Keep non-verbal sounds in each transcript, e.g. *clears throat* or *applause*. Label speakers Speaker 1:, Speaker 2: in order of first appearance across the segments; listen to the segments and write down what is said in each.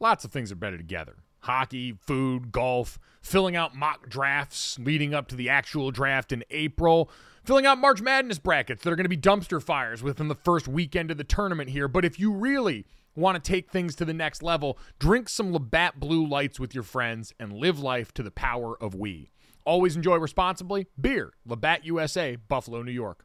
Speaker 1: lots of things are better together hockey, food, golf, filling out mock drafts leading up to the actual draft in April, filling out March Madness brackets that are going to be dumpster fires within the first weekend of the tournament here. But if you really want to take things to the next level, drink some Labatt Blue Lights with your friends and live life to the power of we. Always enjoy responsibly. Beer, Labatt USA, Buffalo, New York.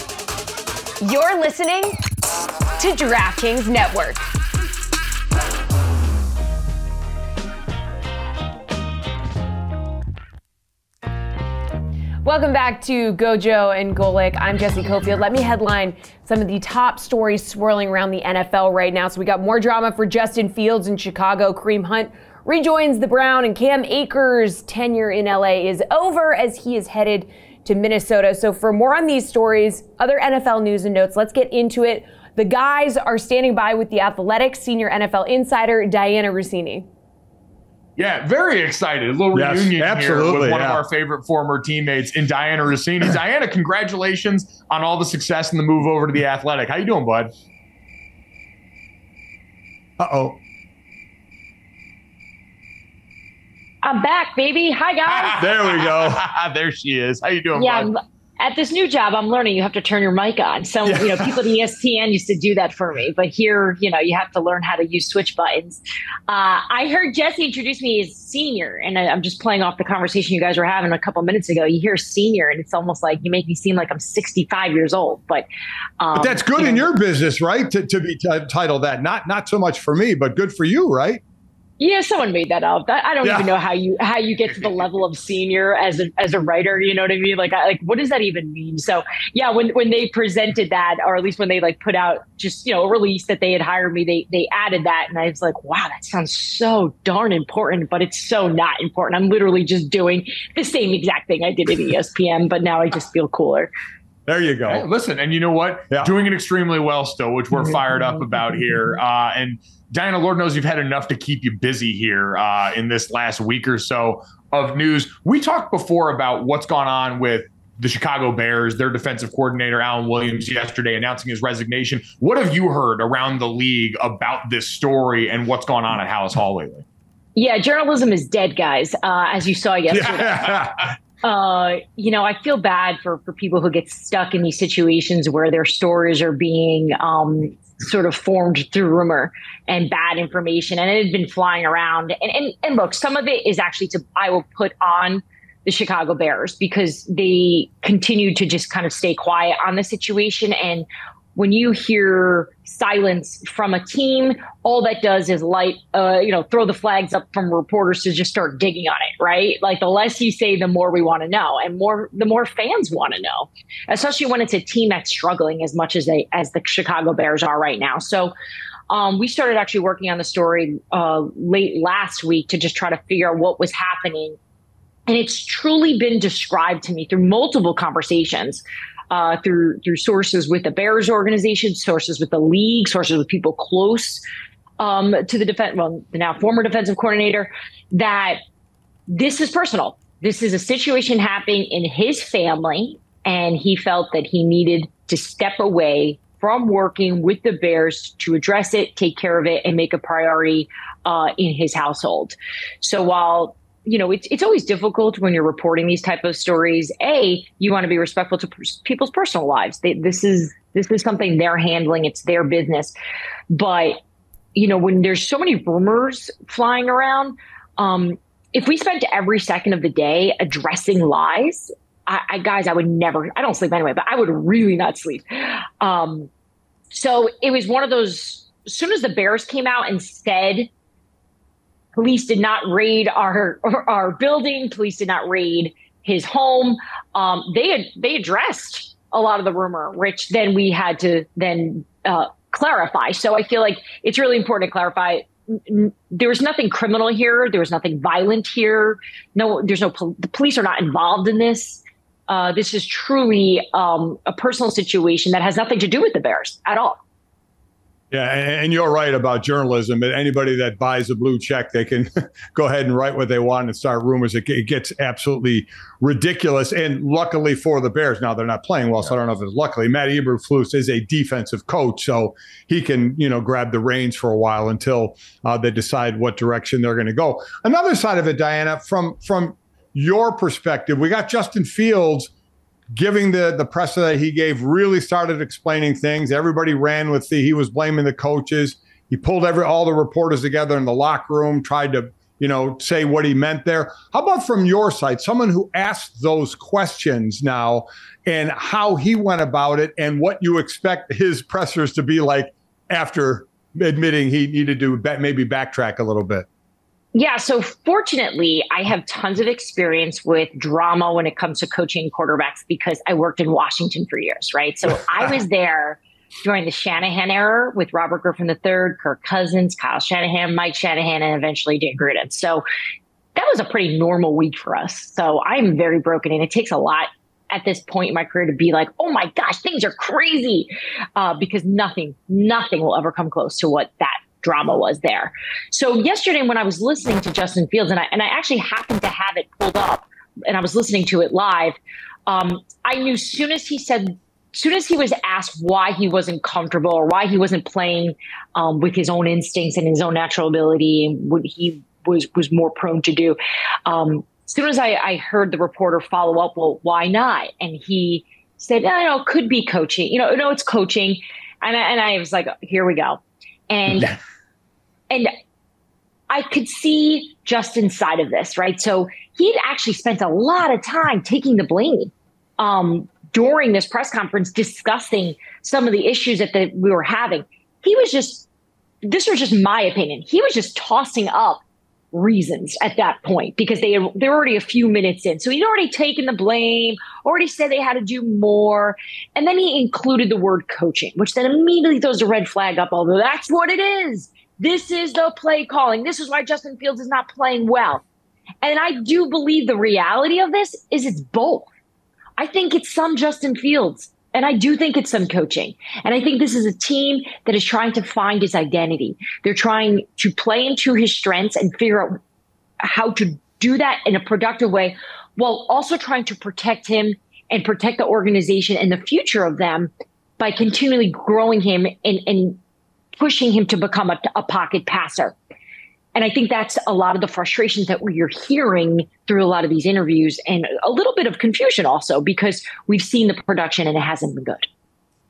Speaker 2: You're listening to DraftKings Network. Welcome back to Gojo and Golic. I'm Jesse Cofield. Let me headline some of the top stories swirling around the NFL right now. So we got more drama for Justin Fields in Chicago. Kareem Hunt rejoins the Brown, and Cam Akers' tenure in LA is over as he is headed to Minnesota. So for more on these stories, other NFL news and notes, let's get into it. The guys are standing by with the Athletic senior NFL insider Dianna Russini.
Speaker 1: Yeah, very excited. A little yes, reunion here with one yeah. of our favorite former teammates in Dianna Russini. Dianna, congratulations on all the success and the move over to the Athletic. How you doing, bud?
Speaker 3: Uh oh.
Speaker 4: I'm back, baby. Hi, guys. *laughs*
Speaker 1: there we go. *laughs* there she is. How you doing?
Speaker 4: Yeah, at this new job, I'm learning you have to turn your mic on. So, yeah. you know, *laughs* people at ESPN used to do that for me, but here, you know, you have to learn how to use switch buttons. Uh, I heard Jesse introduce me as senior, and I, am just playing off the conversation you guys were having a couple minutes ago. You hear senior, and it's almost like you make me seem like I'm 65 years old. But,
Speaker 3: um, but that's good you know, in your business, right? To, to be t- titled that, not not so much for me, but good for you, right?
Speaker 4: Yeah, someone made that up. I don't yeah. even know how you how you get to the level of senior as a as a writer. You know what I mean? Like, I, like what does that even mean? So, yeah, when when they presented that, or at least when they like put out just you know a release that they had hired me, they they added that, and I was like, wow, that sounds so darn important, but it's so not important. I'm literally just doing the same exact thing I did at *laughs* ESPN, but now I just feel cooler.
Speaker 3: There you go.
Speaker 1: Hey, listen, and you know what? Yeah. Doing it extremely well still, which we're fired up about here, uh, and Dianna, Lord knows you've had enough to keep you busy here uh, in this last week or so of news. We talked before about what's gone on with the Chicago Bears, their defensive coordinator, Alan Williams, yesterday announcing his resignation. What have you heard around the league about this story and what's gone on at Halas Hall lately?
Speaker 4: Yeah, journalism is dead, guys, uh, as you saw yesterday. *laughs* uh, you know, I feel bad for, for people who get stuck in these situations where their stories are being um, sort of formed through rumor and bad information and it had been flying around. And, and and look some of it is actually to i will put on the chicago bears because they continue to just kind of stay quiet on the situation and when you hear silence from a team, all that does is light, uh, you know, throw the flags up from reporters to just start digging on it, right? Like the less you say, the more we want to know, and more the more fans want to know, especially when it's a team that's struggling as much as they as the Chicago Bears are right now. So. Um, we started actually working on the story uh, late last week to just try to figure out what was happening and it's truly been described to me through multiple conversations uh, through through sources with the Bears organization, sources with the league, sources with people close um, to the defense, well, the now former defensive coordinator, that this is personal. This is a situation happening in his family, and he felt that he needed to step away from working with the Bears to address it, take care of it, and make a priority uh, in his household. So while you know, it's it's always difficult when you're reporting these type of stories. A, you want to be respectful to people's personal lives. They, this is this is something they're handling. It's their business. But you know, when there's so many rumors flying around, um, if we spent every second of the day addressing lies, I, I, guys, I would never. I don't sleep anyway, but I would really not sleep. Um, so it was one of those. As soon as the Bears came out and said police did not raid our our building, police did not raid his home, um, they they addressed a lot of the rumor, which then we had to then uh, clarify. So I feel like it's really important to clarify. There was nothing criminal here. There was nothing violent here. No, there's no. The police are not involved in this. Uh, this is truly um, a personal situation that has nothing to do with the Bears at all.
Speaker 3: Yeah, and you're right about journalism. Anybody that buys a blue check, they can *laughs* go ahead and write what they want and start rumors. It gets absolutely ridiculous. And luckily for the Bears, now they're not playing well, so I don't know if it's luckily. Matt Eberflus is a defensive coach, so he can you know grab the reins for a while until uh, they decide what direction they're going to go. Another side of it, Dianna, from from your perspective, we got Justin Fields giving the the presser that he gave really started explaining things. Everybody ran with the he was blaming the coaches. He pulled every all the reporters together in the locker room, tried to you know say what he meant there. How about from your side, someone who asked those questions now and how he went about it and what you expect his pressers to be like after admitting he needed to maybe backtrack a little bit.
Speaker 4: Yeah. So fortunately, I have tons of experience with drama when it comes to coaching quarterbacks because I worked in Washington for years, right? So *laughs* I was there during the Shanahan era with Robert Griffin III, Kirk Cousins, Kyle Shanahan, Mike Shanahan, and eventually Dan Gruden. So that was a pretty normal week for us. So I'm very broken, and it takes a lot at this point in my career to be like, oh my gosh, things are crazy, uh, because nothing, nothing will ever come close to what that drama was there. So yesterday when I was listening to Justin Fields, and I and I actually happened to have it pulled up, and I was listening to it live. Um, I knew soon as he said, soon as he was asked why he wasn't comfortable or why he wasn't playing um, with his own instincts and his own natural ability and what he was was more prone to do. Um, soon as I, I heard the reporter follow up, well, why not? And he said, I know, could be coaching. You know, no, it's coaching. And I, and I was like, here we go. And *laughs* and I could see Justin's side of this, right? So he'd actually spent a lot of time taking the blame um, during this press conference, discussing some of the issues that the, we were having. He was just, this was just my opinion. He was just tossing up reasons at that point because they they're already a few minutes in. So he'd already taken the blame, already said they had to do more, and then he included the word coaching, which then immediately throws a red flag up. Although that's what it is. This is the play calling. This is why Justin Fields is not playing well. And I do believe the reality of this is it's both. I think it's some Justin Fields. And I do think it's some coaching. And I think this is a team that is trying to find his identity. They're trying to play into his strengths and figure out how to do that in a productive way while also trying to protect him and protect the organization and the future of them by continually growing him and, and pushing him to become a, a pocket passer. And I think that's a lot of the frustrations that we're hearing through a lot of these interviews and a little bit of confusion also because we've seen the production and it hasn't been good.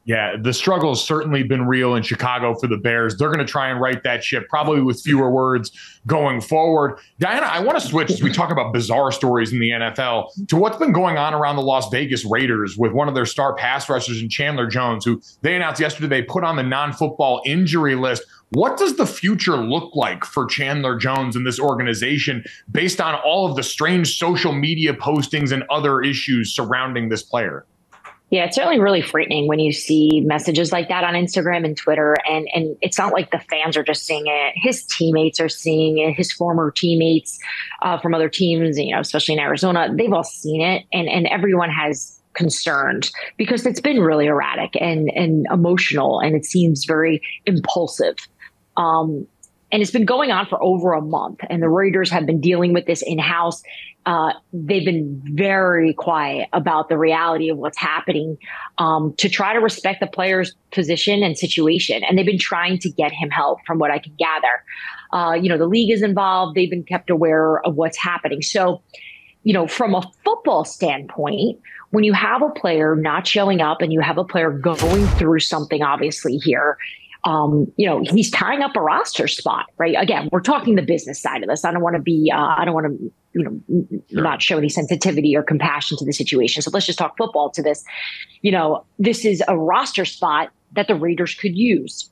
Speaker 5: Yeah, the struggle has certainly been real in Chicago for the Bears. They're going to try and right that ship, probably with fewer words going forward. Dianna, I want to switch as we talk about bizarre stories in the NFL to what's been going on around the Las Vegas Raiders with one of their star pass rushers in Chandler Jones, who they announced yesterday they put on the non football injury list. What does the future look like for Chandler Jones and this organization based on all of the strange social media postings and other issues surrounding this player?
Speaker 4: Yeah, it's certainly really frightening when you see messages like that on Instagram and Twitter. And and it's not like the fans are just seeing it; his teammates are seeing it. His former teammates uh, from other teams, you know, especially in Arizona, they've all seen it, and and everyone has concerned because it's been really erratic and and emotional, and it seems very impulsive. Um, and it's been going on for over a month, and the Raiders have been dealing with this in house uh, they've been very quiet about the reality of what's happening um, to try to respect the player's position and situation. And they've been trying to get him help, from what I can gather. Uh, you know, the league is involved, they've been kept aware of what's happening. So, you know, from a football standpoint, when you have a player not showing up and you have a player going through something, obviously, here, um, you know, he's tying up a roster spot, right? Again, we're talking the business side of this. I don't want to be, uh, I don't want to, you know, sure. not show any sensitivity or compassion to the situation. So let's just talk football to this. You know, this is a roster spot that the Raiders could use.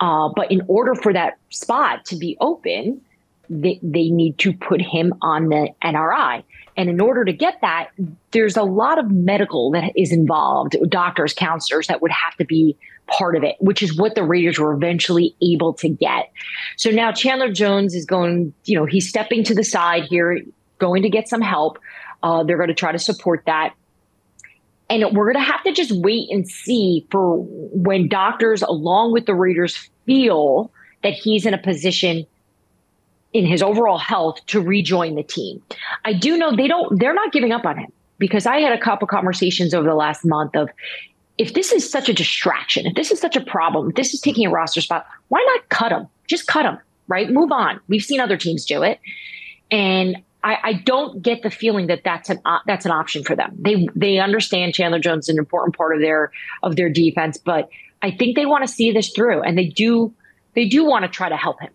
Speaker 4: Uh, but in order for that spot to be open, they, they need to put him on the NRI. And in order to get that, there's a lot of medical that is involved, doctors, counselors that would have to be part of it, which is what the Raiders were eventually able to get. So now Chandler Jones is going, you know, he's stepping to the side here, going to get some help. Uh, they're going to try to support that. And we're going to have to just wait and see for when doctors, along with the Raiders, feel that he's in a position in his overall health to rejoin the team. I do know they don't, they're not giving up on him because I had a couple conversations over the last month of if this is such a distraction, if this is such a problem, if this is taking a roster spot, why not cut him? Just cut him, right? Move on. We've seen other teams do it. And I, I don't get the feeling that that's an uh, that's an option for them. They they understand Chandler Jones is an important part of their of their defense, but I think they want to see this through, and they do they do want to try to help him.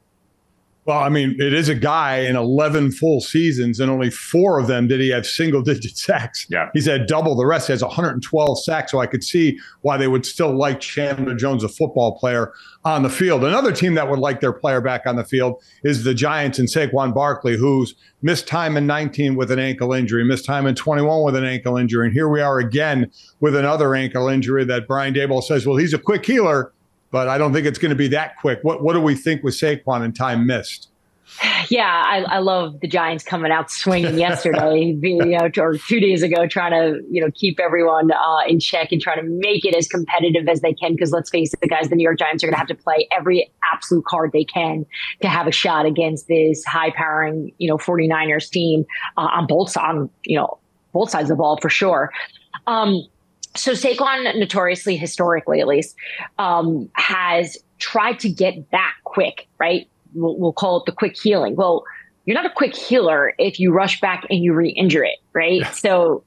Speaker 3: Well, I mean, it is a guy in 11 full seasons, and only four of them did he have single digit sacks.
Speaker 5: Yeah.
Speaker 3: He's had double the rest. He has 112 sacks. So I could see why they would still like Chandler Jones, a football player, on the field. Another team that would like their player back on the field is the Giants and Saquon Barkley, who's missed time in 19 with an ankle injury, missed time in 21 with an ankle injury. And here we are again with another ankle injury that Brian Daboll says, well, he's a quick healer but I don't think it's going to be that quick. What what do we think with Saquon and time missed?
Speaker 4: Yeah, I, I love the Giants coming out swinging yesterday, *laughs* you know, or two days ago, trying to you know keep everyone uh, in check and trying to make it as competitive as they can. Because let's face it, the guys, the New York Giants are going to have to play every absolute card they can to have a shot against this high-powering, you know, 49ers team uh, on both on you know both sides of the ball for sure. Um, so Saquon, notoriously, historically at least, um, has tried to get back quick, right? We'll, we'll, call it the quick healing. Well, you're not a quick healer if you rush back and you re-injure it, right? So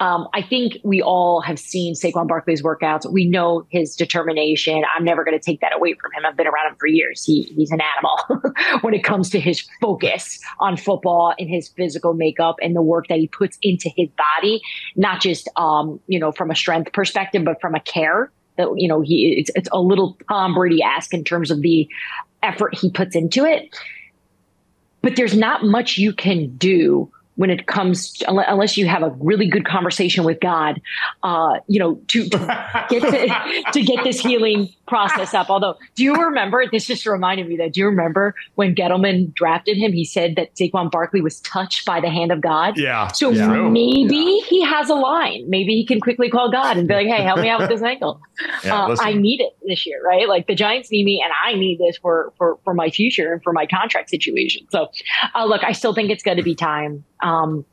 Speaker 4: um, I think we all have seen Saquon Barkley's workouts. We know his determination. I'm never going to take that away from him. I've been around him for years. He, he's an animal *laughs* when it comes to his focus on football and his physical makeup and the work that he puts into his body, not just um, you know from a strength perspective, but from a care. That you know he it's, it's a little Tom Brady esque in terms of the effort he puts into it. But there's not much you can do when it comes to, unless you have a really good conversation with God, uh, you know, to, to get to, *laughs* to, get this healing process up. Although, do you remember? This just reminded me that. Do you remember when Gettleman drafted him? He said that Saquon Barkley was touched by the hand of God.
Speaker 3: Yeah.
Speaker 4: So
Speaker 3: yeah.
Speaker 4: maybe yeah. he has a line. Maybe he can quickly call God and be like, "Hey, help me out with this ankle. *laughs* Yeah, uh, I need it this year, right? Like the Giants need me, and I need this for for for my future and for my contract situation. So, uh, look, I still think it's going to be time. Um,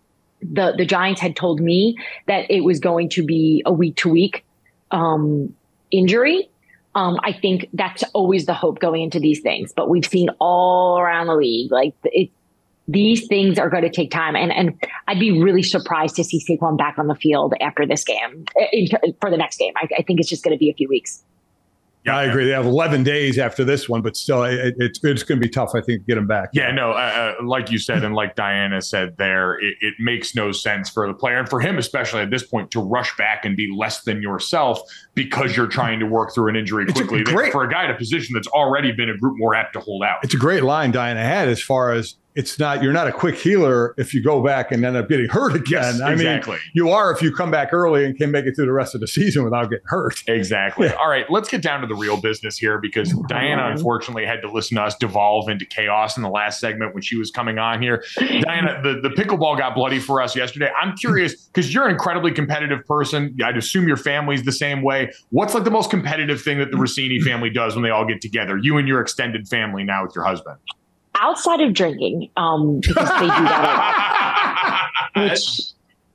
Speaker 4: the the Giants had told me that it was going to be a week to week injury. Um, I think that's always the hope going into these things, but we've seen all around the league like it, these things are going to take time, and and I'd be really surprised to see Saquon back on the field after this game in, for the next game. I, I think it's just going to be a few weeks.
Speaker 3: Yeah, I agree. They have 11 days after this one, but still, it, it's it's going to be tough. I think to get them back.
Speaker 5: Yeah, no, uh, uh, like you said, and like Dianna said, there, it, it, makes no sense for the player and for him, especially at this point, to rush back and be less than yourself because you're trying to work through an injury quickly. A for a guy in a position that's already been a group more apt to hold out.
Speaker 3: It's a great line Dianna had as far as it's not you're not a quick healer if you go back and end up getting *laughs* hurt again. Yes, I exactly. mean, you are if you come back early and can make it through the rest of the season without getting hurt.
Speaker 5: Exactly. Yeah. All right, let's get down to the real business here because Dianna unfortunately had to listen to us devolve into chaos in the last segment when she was coming on here. Dianna, the, the pickleball got bloody for us yesterday. I'm curious because you're an incredibly competitive person. I'd assume your family's the same way. What's like the most competitive thing that the Russini family does when they all get together? You and your extended family now with your husband
Speaker 4: outside of drinking, um, because they do that lot, *laughs* which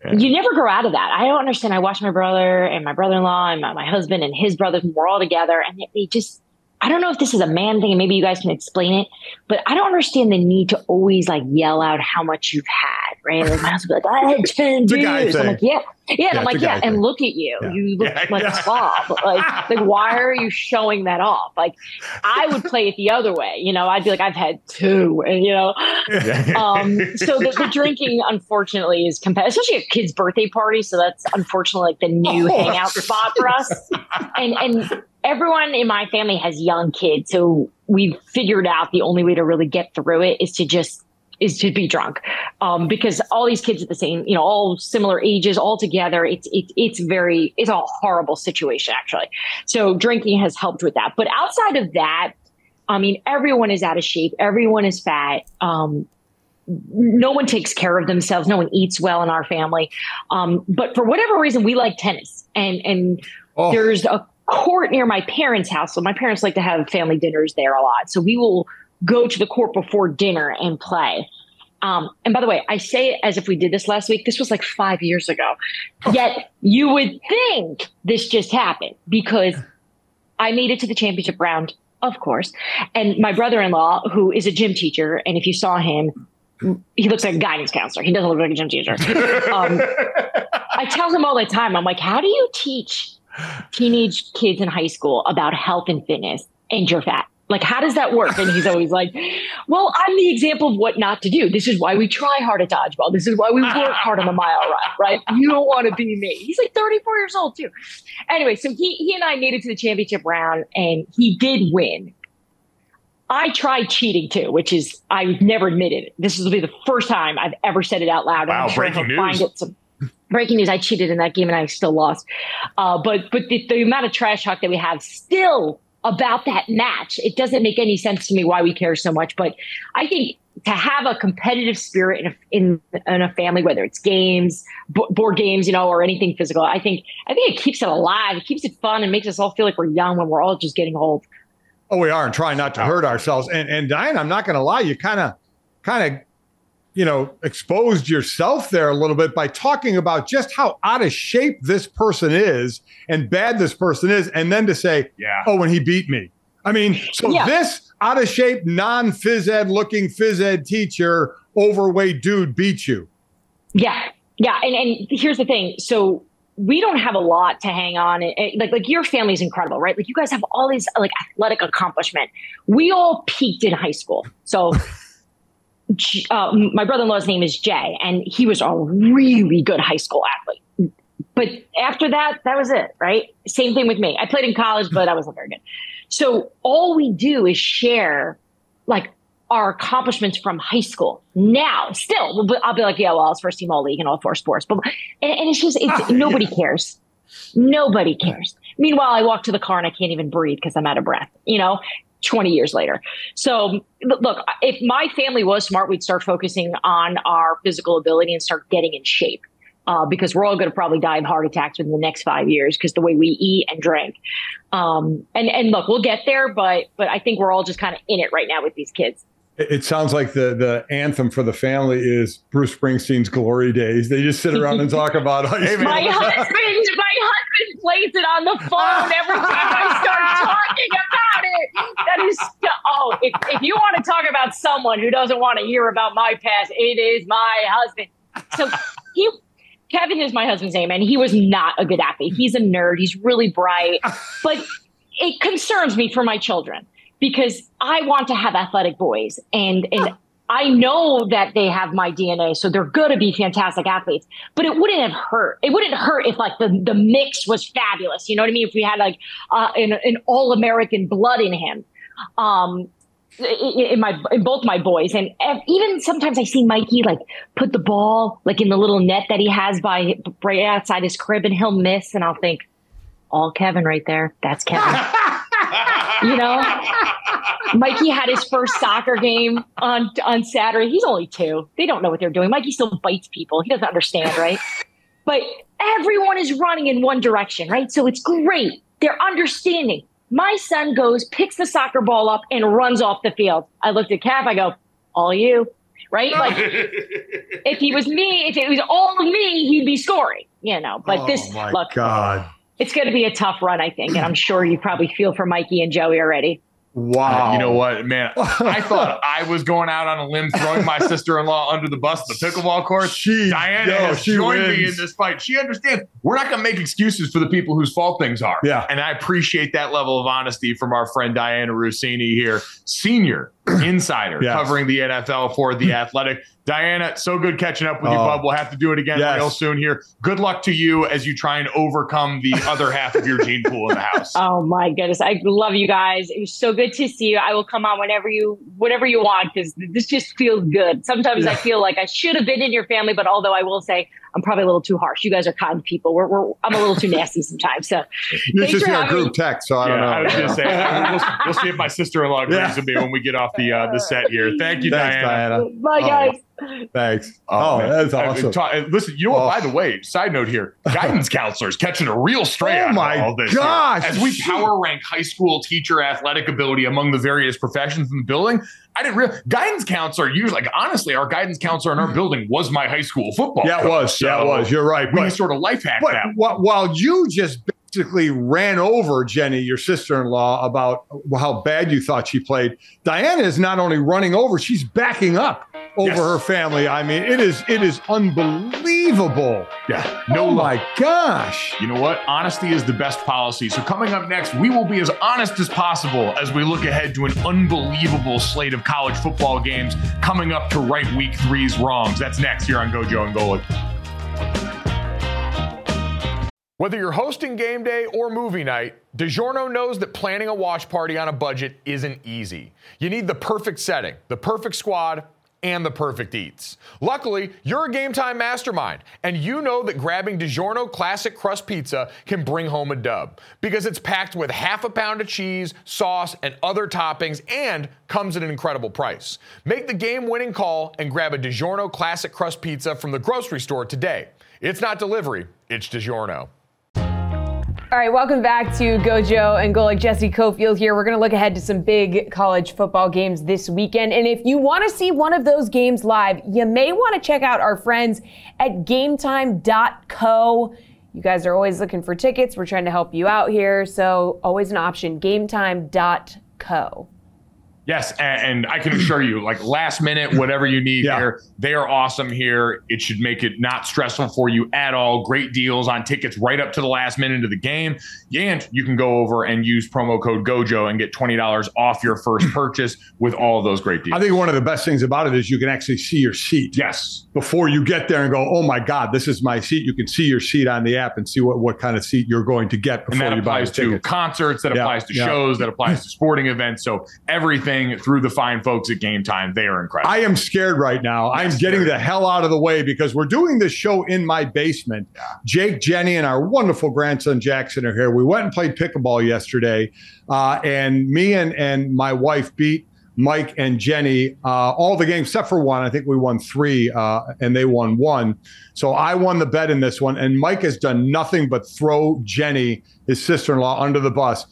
Speaker 4: yeah. you never grow out of that. I don't understand. I watch my brother and my brother-in-law and my, my husband and his brothers, and we're all together, and they, just. I don't know if this is a man thing, and maybe you guys can explain it, but I don't understand the need to always like yell out how much you've had, right? Like my husband be like, I had ten beers. I'm like, yeah, Yeah, and I'm like, yeah, and look at you. Yeah. You look yeah, like yeah. a slob. Like, like, why are you showing that off? Like, I would play it the other way. You know, I'd be like, I've had two, and you know, um, so the, the, *laughs* drinking, unfortunately, is competitive, especially at kids' birthday parties. So that's unfortunately like the new oh, hangout spot for us. and and everyone in my family has young kids, so we've figured out the only way to really get through it is to just is to be drunk. Um, because all these kids at the same you know all similar ages all together it's it's it's very it's a horrible situation actually. So drinking has helped with that. But outside of that i mean everyone is out of shape. Everyone is fat. Um, no one takes care of themselves. No one eats well in our family. Um, but for whatever reason we like tennis. And and oh. there's a court near my parents house. So my parents like to have family dinners there a lot. So we will go to the court before dinner and play. Um, and by the way, I say it as if we did this last week. This was like five years ago. Yet you would think this just happened because I made it to the championship round, of course. And my brother in law, who is a gym teacher, and if you saw him, he looks like a guidance counselor. He doesn't look like a gym teacher. *laughs* Um, I tell him all the time, I'm like, how do you teach teenage kids in high school about health and fitness and you're fat? Like, how does that work? And he's always like, well, I'm the example of what not to do. This is why we try hard at dodgeball. This is why we work hard on the mile run, right? You don't want to be me. He's like 34 years old, too. Anyway, so he, he and I made it to the championship round and he did win. I tried cheating too, which is I've never admitted. This will be the first time I've ever said it out loud.
Speaker 5: Wow, sure breaking news. Some,
Speaker 4: breaking news. I cheated in that game and I still lost. Uh, but but the, the amount of trash talk that we have still about that match. It doesn't make any sense to me why we care so much, but I think to have a competitive spirit in a, in, in a family, whether it's games, b- board games, you know, or anything physical, I think I think it keeps it alive. It keeps it fun and makes us all feel like we're young when we're all just getting old.
Speaker 3: Oh, we are, and trying not to oh. hurt ourselves. And and Diane, I'm not going to lie, you kind of kind of you know, exposed yourself there a little bit by talking about just how out of shape this person is and bad this person is, and then to say,
Speaker 5: yeah.
Speaker 3: oh, when he beat me. I mean, so yeah. this out of shape, non phys ed looking phys ed teacher, overweight dude beat you.
Speaker 4: Yeah. Yeah. And, and here's the thing. So we don't have a lot to hang on. like, like your family's incredible, right? Like you guys have all these like athletic accomplishment. We all peaked in high school. So uh, my brother-in-law's name is Jay, and he was a really good high school athlete. But after that, that was it, right? Same thing with me. I played in college, but I wasn't very good. So all we do is share like our accomplishments from high school. Now, still, I'll be like, yeah, well, I was first team all league in all four sports, but and, and it's just it's oh, nobody yeah. cares. Nobody cares. Meanwhile, I walk to the car and I can't even breathe because I'm out of breath. You know, 20 years later. So, look, if my family was smart, we'd start focusing on our physical ability and start getting in shape. Uh, because we're all going to probably die of heart attacks within the next five years because the way we eat and drink. Um, and and look, we'll get there, but but I think we're all just kind of in it right now with these kids.
Speaker 3: It sounds like the the anthem for the family is Bruce Springsteen's "Glory Days." They just sit around and talk about. *laughs*
Speaker 4: Hey, my husband, my husband plays it on the phone every time I start *laughs* talking about it. That is oh, if, if you want to talk about someone who doesn't want to hear about my past, it is my husband. So he. Kevin is my husband's name, and he was not a good athlete. He's a nerd. He's really bright, *laughs* but it concerns me for my children because I want to have athletic boys and and I know that they have my DNA, so they're going to be fantastic athletes. But it wouldn't have hurt. It wouldn't hurt if like the the mix was fabulous. You know what I mean? If we had like uh, an, an all American blood in him. Um, in my in both my boys and even sometimes I see Mikey like put the ball like in the little net that he has by right outside his crib and he'll miss and I'll think all Kevin right there that's Kevin *laughs* you know, Mikey had his first soccer game on on Saturday. He's only two. They don't know what they're doing. Mikey still bites people. He doesn't understand, right? but everyone is running in one direction, right? So it's great. They're understanding. My son goes, picks the soccer ball up, and runs off the field. I looked at Kev. I go, all you, right? Like, *laughs* if he was me, if it was all me, he'd be scoring, you know. But
Speaker 3: oh
Speaker 4: this,
Speaker 3: look, God
Speaker 4: it's going to be a tough run, I think. And I'm sure you probably feel for Mikey and Joey already.
Speaker 3: Wow.
Speaker 1: You know what, man? I thought *laughs* I was going out on a limb, throwing my sister-in-law under the bus at the pickleball court.
Speaker 3: She,
Speaker 1: Dianna
Speaker 3: yo,
Speaker 1: has
Speaker 3: she
Speaker 1: joined me in this fight. She understands we're not going to make excuses for the people whose fault things are.
Speaker 3: Yeah.
Speaker 1: and I appreciate that level of honesty from our friend Dianna Russini here, senior *clears throat* insider
Speaker 3: Yes.
Speaker 1: covering the NFL for the Athletic. Dianna, so good catching up with you,
Speaker 3: Oh.
Speaker 1: bub. We'll have to do it again
Speaker 3: Yes.
Speaker 1: real soon here. Good luck to you as you try and overcome the other half of your gene pool in the house. *laughs*
Speaker 4: Oh my goodness, I love you guys. It was so good to see you. I will come on whenever you, whatever you want, because this just feels good. Sometimes I feel like I should have been in your family, but although I will say I'm probably a little too harsh. You guys are kind people. We're, we're I'm a little too nasty sometimes. So
Speaker 3: You
Speaker 4: Thanks
Speaker 3: just
Speaker 4: for
Speaker 3: hear a group
Speaker 4: me.
Speaker 3: text, so I don't
Speaker 1: Yeah,
Speaker 3: know.
Speaker 1: I was going to say we'll, we'll see if my sister-in-law agrees
Speaker 3: Yeah.
Speaker 1: with me when we get off the uh, the set here. Thank you,
Speaker 3: Thanks,
Speaker 1: Dianna.
Speaker 3: Dianna.
Speaker 4: bye,
Speaker 3: Oh,
Speaker 4: guys.
Speaker 3: Thanks. Oh,
Speaker 1: man.
Speaker 3: that's
Speaker 1: I-
Speaker 3: awesome.
Speaker 1: ta- listen, you know what?
Speaker 3: Oh.
Speaker 1: By the way, side note here: guidance *laughs* counselors catching a real stray
Speaker 3: Oh
Speaker 1: of
Speaker 3: my
Speaker 1: all this. here.
Speaker 3: gosh.
Speaker 1: As we power rank high school teacher athletic ability among the various professions in the building, I didn't realize guidance counselor. Usually, like honestly, our guidance counselor in our mm-hmm. building was my high school football.
Speaker 3: Yeah, it was. Yeah, it was. You're right.
Speaker 1: We
Speaker 3: But,
Speaker 1: sort of life hacked
Speaker 3: but
Speaker 1: that.
Speaker 3: while you just basically ran over Jenny, your sister-in-law, about how bad you thought she played, Dianna is not only running over, she's backing up over
Speaker 1: Yes.
Speaker 3: her family. I mean, it is it is unbelievable.
Speaker 1: Yeah, no
Speaker 3: Oh
Speaker 1: love.
Speaker 3: my gosh.
Speaker 1: You know what? Honesty is the best policy. So, coming up next, we will be as honest as possible as we look ahead to an unbelievable slate of college football games coming up to right week three's wrongs. That's next here on Gojo and Golic. Whether you're hosting game day or movie night, DiGiorno knows that planning a watch party on a budget isn't easy. You need the perfect setting, the perfect squad, and the perfect eats. Luckily, you're a game time mastermind, and you know that grabbing DiGiorno classic crust pizza can bring home a dub because it's packed with half a pound of cheese, sauce, and other toppings, and comes at an incredible price. Make the game winning call and grab a DiGiorno classic crust pizza from the grocery store today. It's not delivery, it's DiGiorno.
Speaker 2: All right, welcome back to Gojo and Golic. Jesse Cofield here. We're going to look ahead to some big college football games this weekend. And if you want to see one of those games live, you may want to check out our friends at gametime.co. You guys are always looking for tickets. We're trying to help you out here. So, always an option gametime.co.
Speaker 1: Yes, a- and I can assure you, like last minute, whatever you need
Speaker 3: Yeah.
Speaker 1: here, they are awesome here. It should make it not stressful for you at all. Great deals on tickets right up to the last minute of the game. And you can go over and use promo code GOJO and get $20 off your first *clears throat* purchase with all of those great deals.
Speaker 3: I think one of the best things about it is you can actually see your seat.
Speaker 1: yes.
Speaker 3: Before you get there and go, oh my God, this is my seat. You can see your seat on the app and see what, what kind of seat you're going to get
Speaker 1: And
Speaker 3: before
Speaker 1: that
Speaker 3: you buy
Speaker 1: applies to
Speaker 3: ticket.
Speaker 1: concerts, that
Speaker 3: Yeah,
Speaker 1: applies to
Speaker 3: yeah.
Speaker 1: shows, that applies to sporting events. So everything through the fine folks at Game Time, they are incredible.
Speaker 3: I am scared right now. I'm getting the hell out of the way because we're doing this show in my basement. Jake, Jenny, and our wonderful grandson Jackson are here. We went and played pickleball yesterday, uh, and me and and my wife beat Mike and Jenny uh, all the games except for one. I think we won three, uh, and they won one. So I won the bet in this one, and Mike has done nothing but throw Jenny, his sister-in-law, under the bus.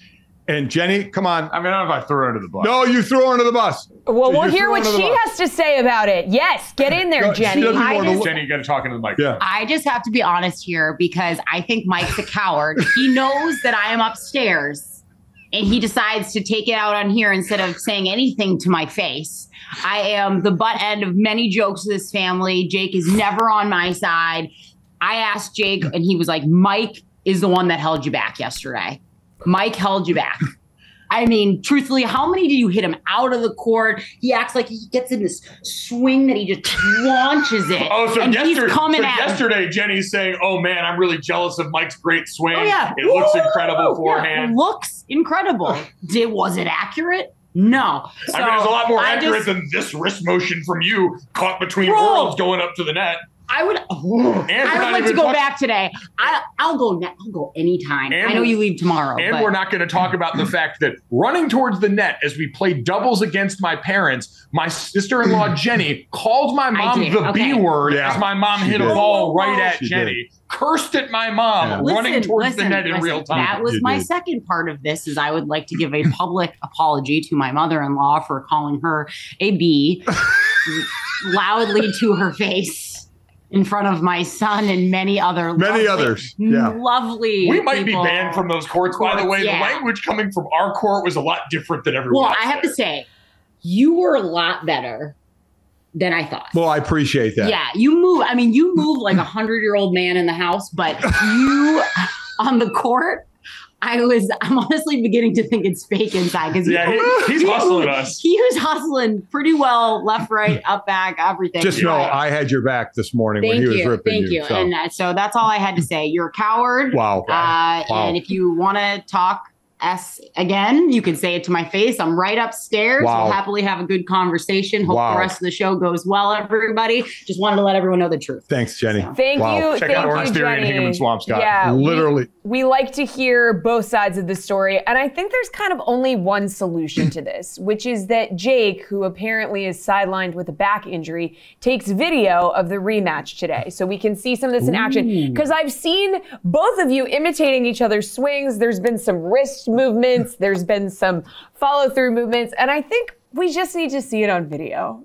Speaker 3: And Jenny, come on.
Speaker 1: I mean, I don't know if I threw her under the bus.
Speaker 3: No, you threw her under the bus.
Speaker 2: Well,
Speaker 3: You
Speaker 2: we'll
Speaker 3: threw
Speaker 2: hear what she
Speaker 3: bus.
Speaker 2: has to say about it. Yes, get in there,
Speaker 3: No,
Speaker 2: Jenny.
Speaker 3: doesn't
Speaker 6: I just-
Speaker 1: Jenny, you got to talk into the mic.
Speaker 3: Yeah.
Speaker 6: I just have to be honest here because I think Mike's a coward. *laughs* he knows that I am upstairs and he decides to take it out on here instead of saying anything to my face. I am the butt end of many jokes of this family. Jake is never on my side. I asked Jake and he was like, Mike is the one that held you back yesterday. Mike held you back. I mean, truthfully, how many do you hit him out of the court? He acts like he gets in this swing that he just launches it.
Speaker 1: Oh, so
Speaker 6: and
Speaker 1: yesterday, so yesterday, Jenny's saying, "Oh man, I'm really jealous of Mike's great swing.
Speaker 6: Oh yeah,
Speaker 1: it looks
Speaker 6: Woo!
Speaker 1: incredible
Speaker 6: Yeah,
Speaker 1: forehand."
Speaker 6: looks incredible. Did was it accurate? No. So
Speaker 1: I mean, it's a lot more
Speaker 6: I
Speaker 1: accurate
Speaker 6: just-
Speaker 1: than this wrist motion from you, caught between
Speaker 6: Bro.
Speaker 1: worlds, going up to the net.
Speaker 6: I would. *laughs*
Speaker 1: And
Speaker 6: I would like to go
Speaker 1: talk-
Speaker 6: back today. I, I'll go. Ne- I'll go anytime.
Speaker 1: And
Speaker 6: I know you leave tomorrow.
Speaker 1: And
Speaker 6: but
Speaker 1: we're not going to talk about the fact that running towards the net as we played doubles against my parents, my sister-in-law *clears throat* Jenny called my mom the
Speaker 6: okay.
Speaker 1: B word
Speaker 3: Yeah,
Speaker 1: as my mom
Speaker 3: she
Speaker 1: hit a
Speaker 3: did.
Speaker 1: ball right at
Speaker 3: She
Speaker 1: Jenny, cursed at my mom
Speaker 3: Yeah.
Speaker 1: running
Speaker 6: Listen,
Speaker 1: towards the net in
Speaker 6: listen.
Speaker 1: real time.
Speaker 6: That was
Speaker 3: You
Speaker 6: my
Speaker 3: did.
Speaker 6: second part of this. Is I would like to give a public *laughs* apology to my mother-in-law for calling her a B *laughs* loudly to her face. In front of my son and many other
Speaker 3: Many
Speaker 6: lovely-
Speaker 3: others, yeah.
Speaker 6: lovely.
Speaker 1: We might
Speaker 6: people.
Speaker 1: be banned from those courts, by the way.
Speaker 6: yeah.
Speaker 1: The language coming from our court was a lot different than everyone
Speaker 6: Well,
Speaker 1: else
Speaker 6: I have to say, you were a lot better than I thought.
Speaker 3: Well, I appreciate that.
Speaker 6: Yeah, you move. I mean, you move like a hundred year old man in the house, but you *laughs* on the court. I was. I'm honestly beginning to think it's fake inside because
Speaker 1: Yeah, he- *laughs* he's hustling us.
Speaker 6: He was hustling pretty well, left, right, up, back, everything.
Speaker 3: Just know I had your back this morning
Speaker 6: Thank
Speaker 3: when he was
Speaker 6: you,
Speaker 3: ripping
Speaker 6: thank you.
Speaker 3: so.
Speaker 6: And uh, so that's all I had to say. You're a coward.
Speaker 3: Wow.
Speaker 6: Uh,
Speaker 3: Wow.
Speaker 6: And if you want to talk S again, you can say it to my face. I'm right upstairs.
Speaker 3: Wow.
Speaker 6: We'll happily have a good conversation. Hope
Speaker 3: Wow.
Speaker 6: the rest of the show goes well, everybody. Just wanted to let everyone know the truth.
Speaker 3: Thanks, Jenny.
Speaker 2: Thank
Speaker 3: Wow.
Speaker 2: you.
Speaker 1: Check
Speaker 2: thank
Speaker 1: out
Speaker 2: you,
Speaker 1: Orange Theory and
Speaker 2: Jenny.
Speaker 1: Hingham and Swampscott.
Speaker 2: Yeah,
Speaker 3: Literally.
Speaker 2: We, like to hear both sides of the story, and I think there's kind of only one solution to this, which is that Jake, who apparently is sidelined with a back injury, takes video of the rematch today, so we can see some of this in action. Because I've seen both of you imitating each other's swings. There's been some wrist movements. There's been some follow through movements, and I think we just need to see it on video.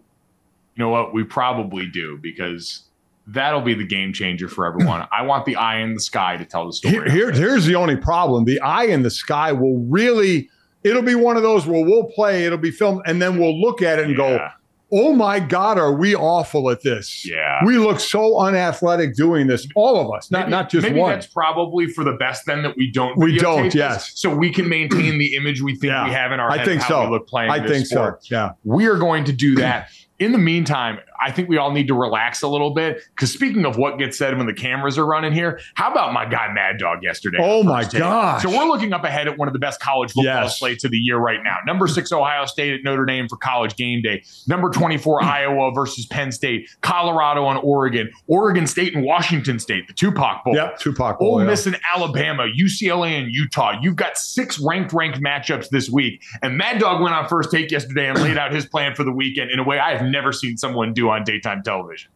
Speaker 1: You know what? We probably do because that'll be the game changer for everyone. *laughs* I want the eye in the sky to tell the story.
Speaker 3: Here, here- here's the only problem. The eye in the sky will really, it'll be one of those where we'll play, it'll be filmed, and then we'll look at it and go, oh my God, are we awful at this?
Speaker 1: Yeah.
Speaker 3: We look so unathletic doing this, all of us, not,
Speaker 1: Maybe-
Speaker 3: not just
Speaker 1: maybe
Speaker 3: one.
Speaker 1: that's probably for the best then that we don't
Speaker 3: We don't, yes.
Speaker 1: so we can maintain the image we think
Speaker 3: Yeah.
Speaker 1: we have in our
Speaker 3: I think
Speaker 1: how
Speaker 3: so.
Speaker 1: we look playing
Speaker 3: I think
Speaker 1: sport.
Speaker 3: so. Yeah.
Speaker 1: we are going to do that *clears throat* in the meantime i think we all need to relax a little bit because speaking of what gets said when the cameras are running here how about my guy mad dog yesterday
Speaker 3: Oh my god!
Speaker 1: So we're looking up ahead at one of the best college football
Speaker 3: Yes.
Speaker 1: slates of the year right now number six ohio state at notre dame for college game day number 24 mm. iowa versus penn state colorado and oregon oregon state and washington state the tupac bowl
Speaker 3: Yep. Tupac.
Speaker 1: Ole
Speaker 3: Bowl, yeah.
Speaker 1: Miss and Alabama, UCLA and Utah. You've got six ranked ranked matchups this week. And Mad Dog went on first take yesterday and laid out his plan for the weekend in a way I have never seen someone do on daytime television.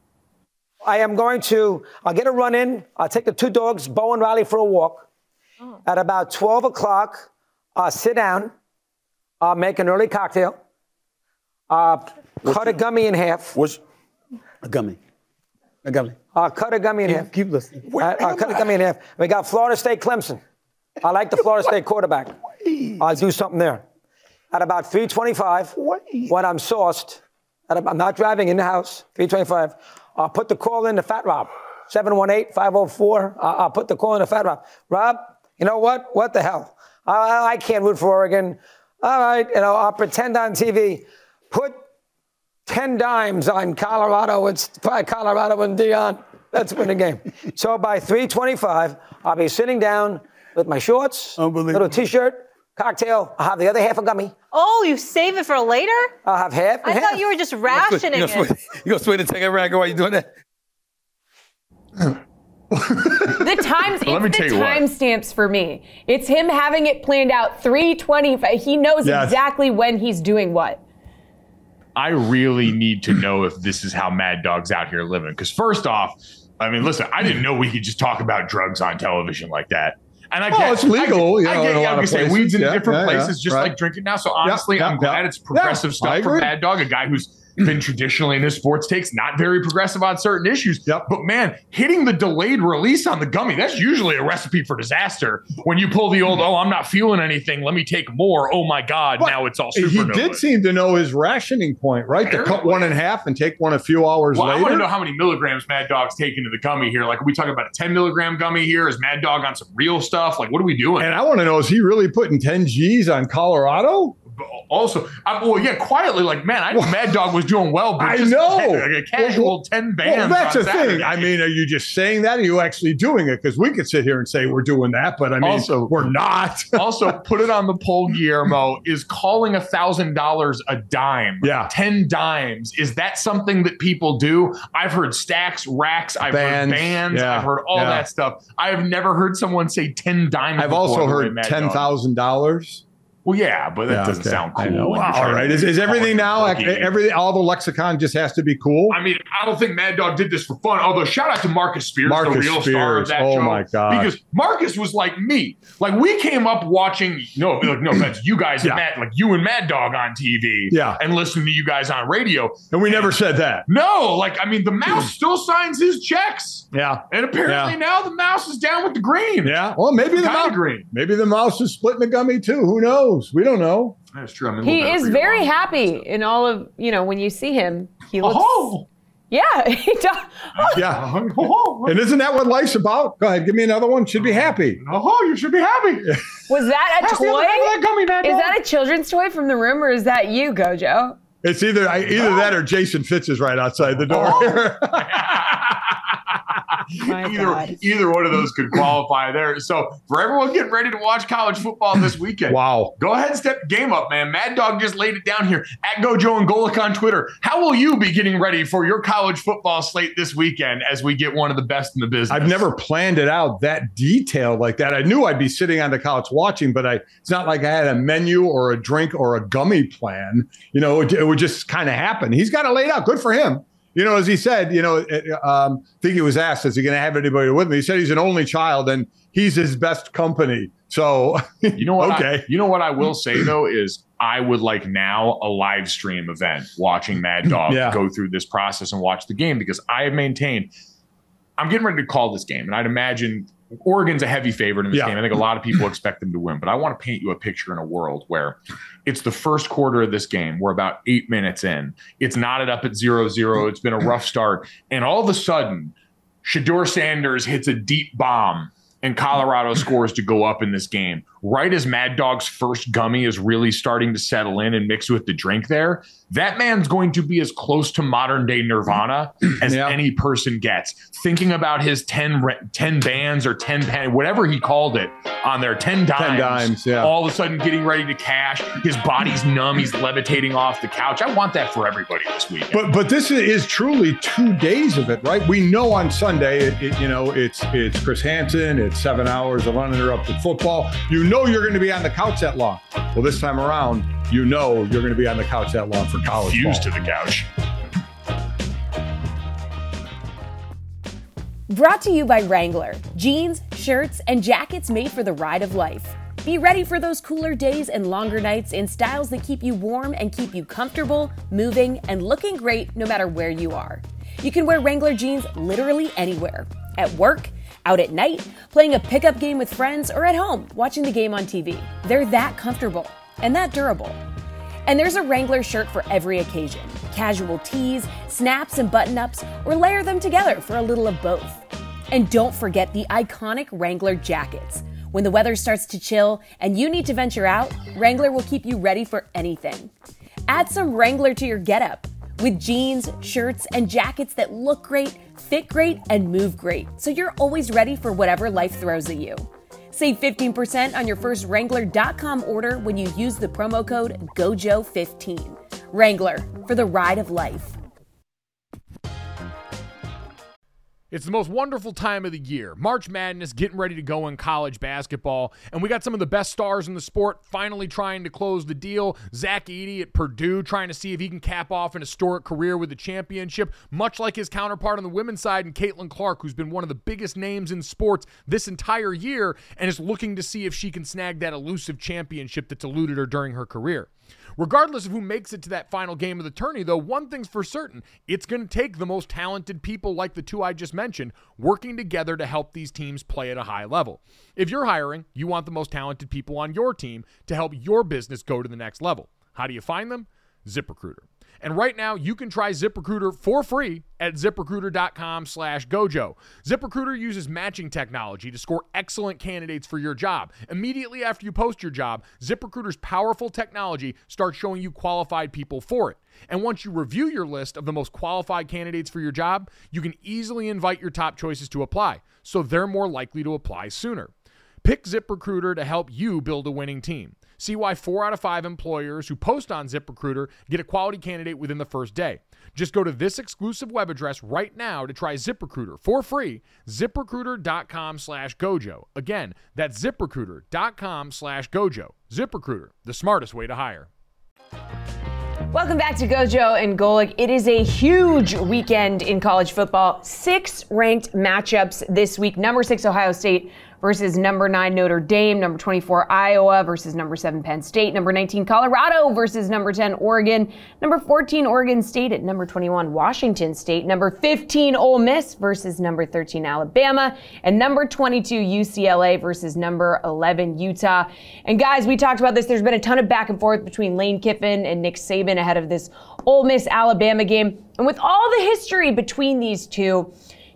Speaker 7: I am going to, I'll get a run in. I'll take the two dogs, Bo and Riley, for a walk. At about 12 o'clock, I'll sit down. I'll make an early cocktail. Uh, cut a gummy in half.
Speaker 8: What's a gummy? A gummy.
Speaker 7: I'll cut a gummy in half.
Speaker 8: Keep listening.
Speaker 7: I, I'll cut a gummy in half. We got Florida State Clemson. I like the Florida State quarterback. I'll do something there. At about 325, when I'm sauced, at about- I'm not driving in the house, 325, I'll put the call in to Fat Rob, 718-504. I'll, I'll put the call in to Fat Rob. Rob, you know what? What the hell? I, I can't root for Oregon. All right, you know, I'll pretend on TV. Put 10 dimes on Colorado. It's Colorado and Deion. Let's win the game. So by 325, I'll be sitting down with my shorts, little t-shirt, cocktail. I'll have the other half a gummy.
Speaker 9: Oh, you save it for later?
Speaker 7: I'll have half and
Speaker 9: I
Speaker 7: half.
Speaker 9: thought you were just rationing
Speaker 8: you
Speaker 9: it.
Speaker 8: gonna, swing, you gonna swing the take a rag while you doing that? *laughs*
Speaker 2: The times,
Speaker 1: Let me
Speaker 2: it's
Speaker 1: tell
Speaker 2: the
Speaker 1: you what.
Speaker 2: timestamps for me. It's him having it planned out 325. He knows
Speaker 3: Yes.
Speaker 2: exactly when he's doing what.
Speaker 1: I really need to know if this is how Mad Dog's out here living. Because first off, I mean, listen, I didn't know we could just talk about drugs on television like that. And I
Speaker 3: Oh,
Speaker 1: get,
Speaker 3: it's legal,
Speaker 1: I
Speaker 3: you
Speaker 1: get,
Speaker 3: know,
Speaker 1: I get,
Speaker 3: lot
Speaker 1: I say weeds in
Speaker 3: Yeah,
Speaker 1: different
Speaker 3: yeah, yeah,
Speaker 1: places, just
Speaker 3: right.
Speaker 1: like drinking now. So honestly,
Speaker 3: yeah,
Speaker 1: I'm
Speaker 3: yeah.
Speaker 1: glad it's progressive
Speaker 3: Yeah,
Speaker 1: stuff for. Mad Dog, a guy who's been traditionally in his sports takes not very progressive on certain issues.
Speaker 3: Yep.
Speaker 1: But man, hitting the delayed release on the gummy, that's usually a recipe for disaster. When you pull the old, oh, I'm not feeling anything, let me take more. Oh my God,
Speaker 3: But
Speaker 1: now it's all
Speaker 3: He did seem to know his rationing point, right? To cut one in half and take one a few hours
Speaker 1: Well, I want to know how many milligrams Mad Dog's taking to the gummy here. Like, are we talking about a 10 milligram gummy here? Is Mad Dog on some real stuff? Like, what are we doing?
Speaker 3: and I want to know: is he really putting ten G's on Colorado?
Speaker 1: also, I'm, well, yeah, quietly, like, man, I well, Mad Dog was doing well, but
Speaker 3: I know.
Speaker 1: Ten, like a casual well, 10 bands.
Speaker 3: Well, that's the thing. I mean, are you just saying that? Or are you actually doing it? Because we could sit here and say we're doing that, but I mean,
Speaker 1: also,
Speaker 3: we're not. *laughs*
Speaker 1: also, put it on the poll, Guillermo, is calling a $1,000 a dime,
Speaker 3: yeah.
Speaker 1: 10 dimes, is that something that people do? I've heard stacks, racks, I've
Speaker 3: bands,
Speaker 1: heard bands,
Speaker 3: yeah,
Speaker 1: I've heard all
Speaker 3: yeah.
Speaker 1: that stuff. I've never heard someone say 10 dimes.
Speaker 3: I've also heard $10,000.
Speaker 1: Well, yeah, but that
Speaker 3: Yeah,
Speaker 1: doesn't
Speaker 3: okay.
Speaker 1: sound cool.
Speaker 3: know.
Speaker 1: when you're
Speaker 3: All right. Is, is everything now? Like,
Speaker 1: rookie.
Speaker 3: all the lexicon just has to be cool.
Speaker 1: I mean, I don't think Mad Dog did this for fun. Although, shout out to Marcus Spears,
Speaker 3: Marcus
Speaker 1: the real star of
Speaker 3: Spears.
Speaker 1: that
Speaker 3: Oh,
Speaker 1: show.
Speaker 3: my God.
Speaker 1: Because Marcus was like me. Like we came up watching. No, like, no offense, you guys
Speaker 3: Yeah.
Speaker 1: and Mad, like you and Mad Dog on TV.
Speaker 3: Yeah.
Speaker 1: and listening to you guys on radio.
Speaker 3: and we never said that.
Speaker 1: No, like I mean, the mouse still signs his checks,
Speaker 3: Yeah.
Speaker 1: and apparently
Speaker 3: Yeah.
Speaker 1: now the mouse is down with the green.
Speaker 3: Yeah. Well, maybe the
Speaker 1: Kinda
Speaker 3: mouse.
Speaker 1: green.
Speaker 3: Maybe the mouse is splitting the gummy too. Who knows? We don't know.
Speaker 1: That's true. I mean,
Speaker 2: He is very
Speaker 1: freedom.
Speaker 2: happy in all of you know when you see him. He oh, looks.
Speaker 1: Oh,
Speaker 2: Yeah, *laughs* he does.
Speaker 3: Yeah. *laughs*
Speaker 1: oh, oh
Speaker 3: And isn't that what life's about? Go ahead, give me another one. Should be oh, happy.
Speaker 1: oh, you should be happy. *laughs*
Speaker 2: Was that a
Speaker 1: Pass the other
Speaker 2: toy?
Speaker 1: end that gummy,
Speaker 2: Is
Speaker 1: Dog.
Speaker 2: that a children's toy from the room, or is that you, Gojo?
Speaker 3: It's either I- either that or Jason Fitz is right outside the door. Oh. *laughs*
Speaker 2: My
Speaker 1: either,
Speaker 2: God.
Speaker 1: either one of those could qualify there. So for everyone getting ready to watch college football this weekend,
Speaker 3: wow.
Speaker 1: go ahead and step game up, man. Mad Dog just laid it down here at Gojo and Golic on Twitter. How will you be getting ready for your college football slate this weekend as we get one of the best in the business?
Speaker 3: I've never planned it out that detailed like that. I knew I'd be sitting on the couch watching, but I it's not like I had a menu or a drink or a gummy plan. You know, it, it would just kind of happen. He's got it laid out. Good for him. You know, as he said, you know, um, I think he was asked, is he going to have anybody with me? He said he's an only child and he's his best company. So,
Speaker 1: You know what? *laughs*
Speaker 3: Okay.
Speaker 1: I, you know what I will say though is I would like now a live stream event watching Mad *laughs* Dog
Speaker 3: Yeah.
Speaker 1: go through this process and watch the game because I have maintained I'm getting ready to call this game, and I'd imagine Oregon's a heavy favorite in this
Speaker 3: Yeah.
Speaker 1: game. I think a lot of people *laughs* expect them to win, but I want to paint you a picture in a world where it's the first quarter of this game. We're about eight minutes in. It's knotted up at zero zero. It's been a rough start, and all of a sudden, Shedeur Sanders hits a deep bomb and Colorado scores to go up in this game. Right as Mad Dog's first gummy is really starting to settle in and mix with the drink there, that man's going to be as close to modern day Nirvana *clears throat* as
Speaker 3: Yeah.
Speaker 1: any person gets. Thinking about his 10, 10 bands or 10 pen, whatever he called it on there, 10 dimes.
Speaker 3: dimes, yeah.
Speaker 1: All of a sudden getting ready to cash. His body's *clears throat* numb. He's levitating off the couch. I want that for everybody this week.
Speaker 3: But but this is truly two days of it, right? We know on Sunday, it, it- you know, it's it's Chris Hansen, it's seven hours of uninterrupted football. You know you're going to be on the couch that long. Well, this time around, you know you're going to be on the couch that long for college
Speaker 1: Fused
Speaker 3: ball.
Speaker 1: to the couch.
Speaker 2: Brought to you by Wrangler jeans, shirts, and jackets made for the ride of life. Be ready for those cooler days and longer nights in styles that keep you warm and keep you comfortable, moving, and looking great no matter where you are. You can wear Wrangler jeans literally anywhere at work, out at night, playing a pickup game with friends, or at home watching the game on TV. They're that comfortable and that durable. And there's a Wrangler shirt for every occasion casual tees, snaps, and button ups, or layer them together for a little of both. And don't forget the iconic Wrangler jackets. When the weather starts to chill and you need to venture out, Wrangler will keep you ready for anything. Add some Wrangler to your getup with jeans, shirts, and jackets that look great, fit great, and move great, so you're always ready for whatever life throws at you. Save 15% on your first Wrangler.com order when you use the promo code GOJO15. Wrangler, for the ride of life.
Speaker 5: It's the most wonderful time of the year. March Madness getting ready to go in college basketball. And we got some of the best stars in the sport finally trying to close the deal. Zach Edey at Purdue trying to see if he can cap off an historic career with a championship, much like his counterpart on the women's side, and Caitlin Clark, who's been one of the biggest names in sports this entire year and is looking to see if she can snag that elusive championship that's eluded her during her career. Regardless of who makes it to that final game of the tourney, though, one thing's for certain it's going to take the most talented people like the two I just mentioned working together to help these teams play at a high level. If you're hiring, you want the most talented people on your team to help your business go to the next level. How do you find them? ZipRecruiter. And right now, you can try ZipRecruiter for free at ziprecruiter.com slash gojo. ZipRecruiter uses matching technology to score excellent candidates for your job. Immediately after you post your job, ZipRecruiter's powerful technology starts showing you qualified people for it. And once you review your list of the most qualified candidates for your job, you can easily invite your top choices to apply, so they're more likely to apply sooner. Pick ZipRecruiter to help you build a winning team. See why four out of five employers who post on ZipRecruiter get a quality candidate within the first day. Just go to this exclusive web address right now to try ZipRecruiter for free. ZipRecruiter.com slash Gojo. Again, that's ZipRecruiter.com slash Gojo. ZipRecruiter, the smartest way to hire.
Speaker 2: Welcome back to Gojo and Golic. It is a huge weekend in college football. Six ranked matchups this week. Number six, Ohio State versus number 9 Notre Dame, number 24 Iowa versus number 7 Penn State, number 19 Colorado versus number 10 Oregon, number 14 Oregon State at number 21 Washington State, number 15 Ole Miss versus number 13 Alabama, and number 22 UCLA versus number 11 Utah. And guys, we talked about this. There's been a ton of back and forth between Lane Kiffin and Nick Saban ahead of this Ole Miss Alabama game. And with all the history between these two,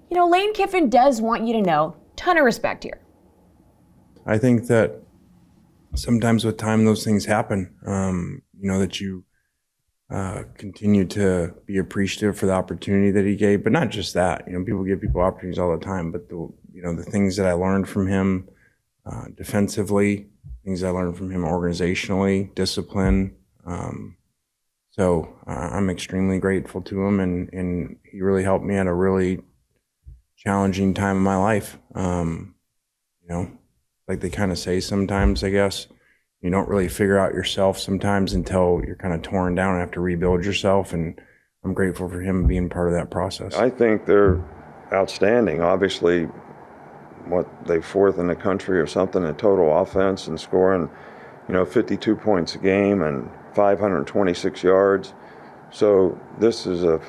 Speaker 2: you know, Lane Kiffin does want you to know ton of respect here.
Speaker 10: I think that sometimes with time those things happen. Um, you know that you uh, continue to be appreciative for the opportunity that he gave, but not just that. You know, people give people opportunities all the time, but the you know the things that I learned from him uh, defensively, things I learned from him organizationally, discipline. Um, so uh, I'm extremely grateful to him, and and he really helped me at a really challenging time in my life. Um, you know, like they kind of say sometimes, I guess. You don't really figure out yourself sometimes until you're kind of torn down and have to rebuild yourself. And I'm grateful for him being part of that process.
Speaker 11: I think they're outstanding. Obviously, what they fourth in the country or something in total offense and scoring, you know, 52 points a game and 526 yards. So this is a,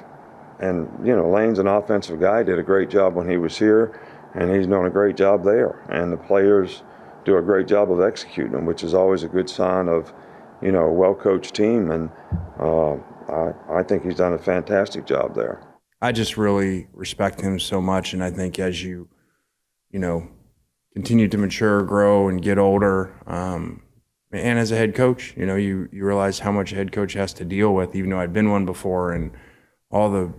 Speaker 11: and you know, Lane's an offensive guy. Did a great job when he was here and he's doing a great job there. And the players do a great job of executing, which is always a good sign of, you know, a well-coached team. And uh, I, I think he's done a fantastic job there.
Speaker 10: I just really respect him so much, and I think as you, you know, continue to mature, grow, and get older, um, and as a head coach, you know, you you realize how much a head coach has to deal with, even though I'd been one before, and all the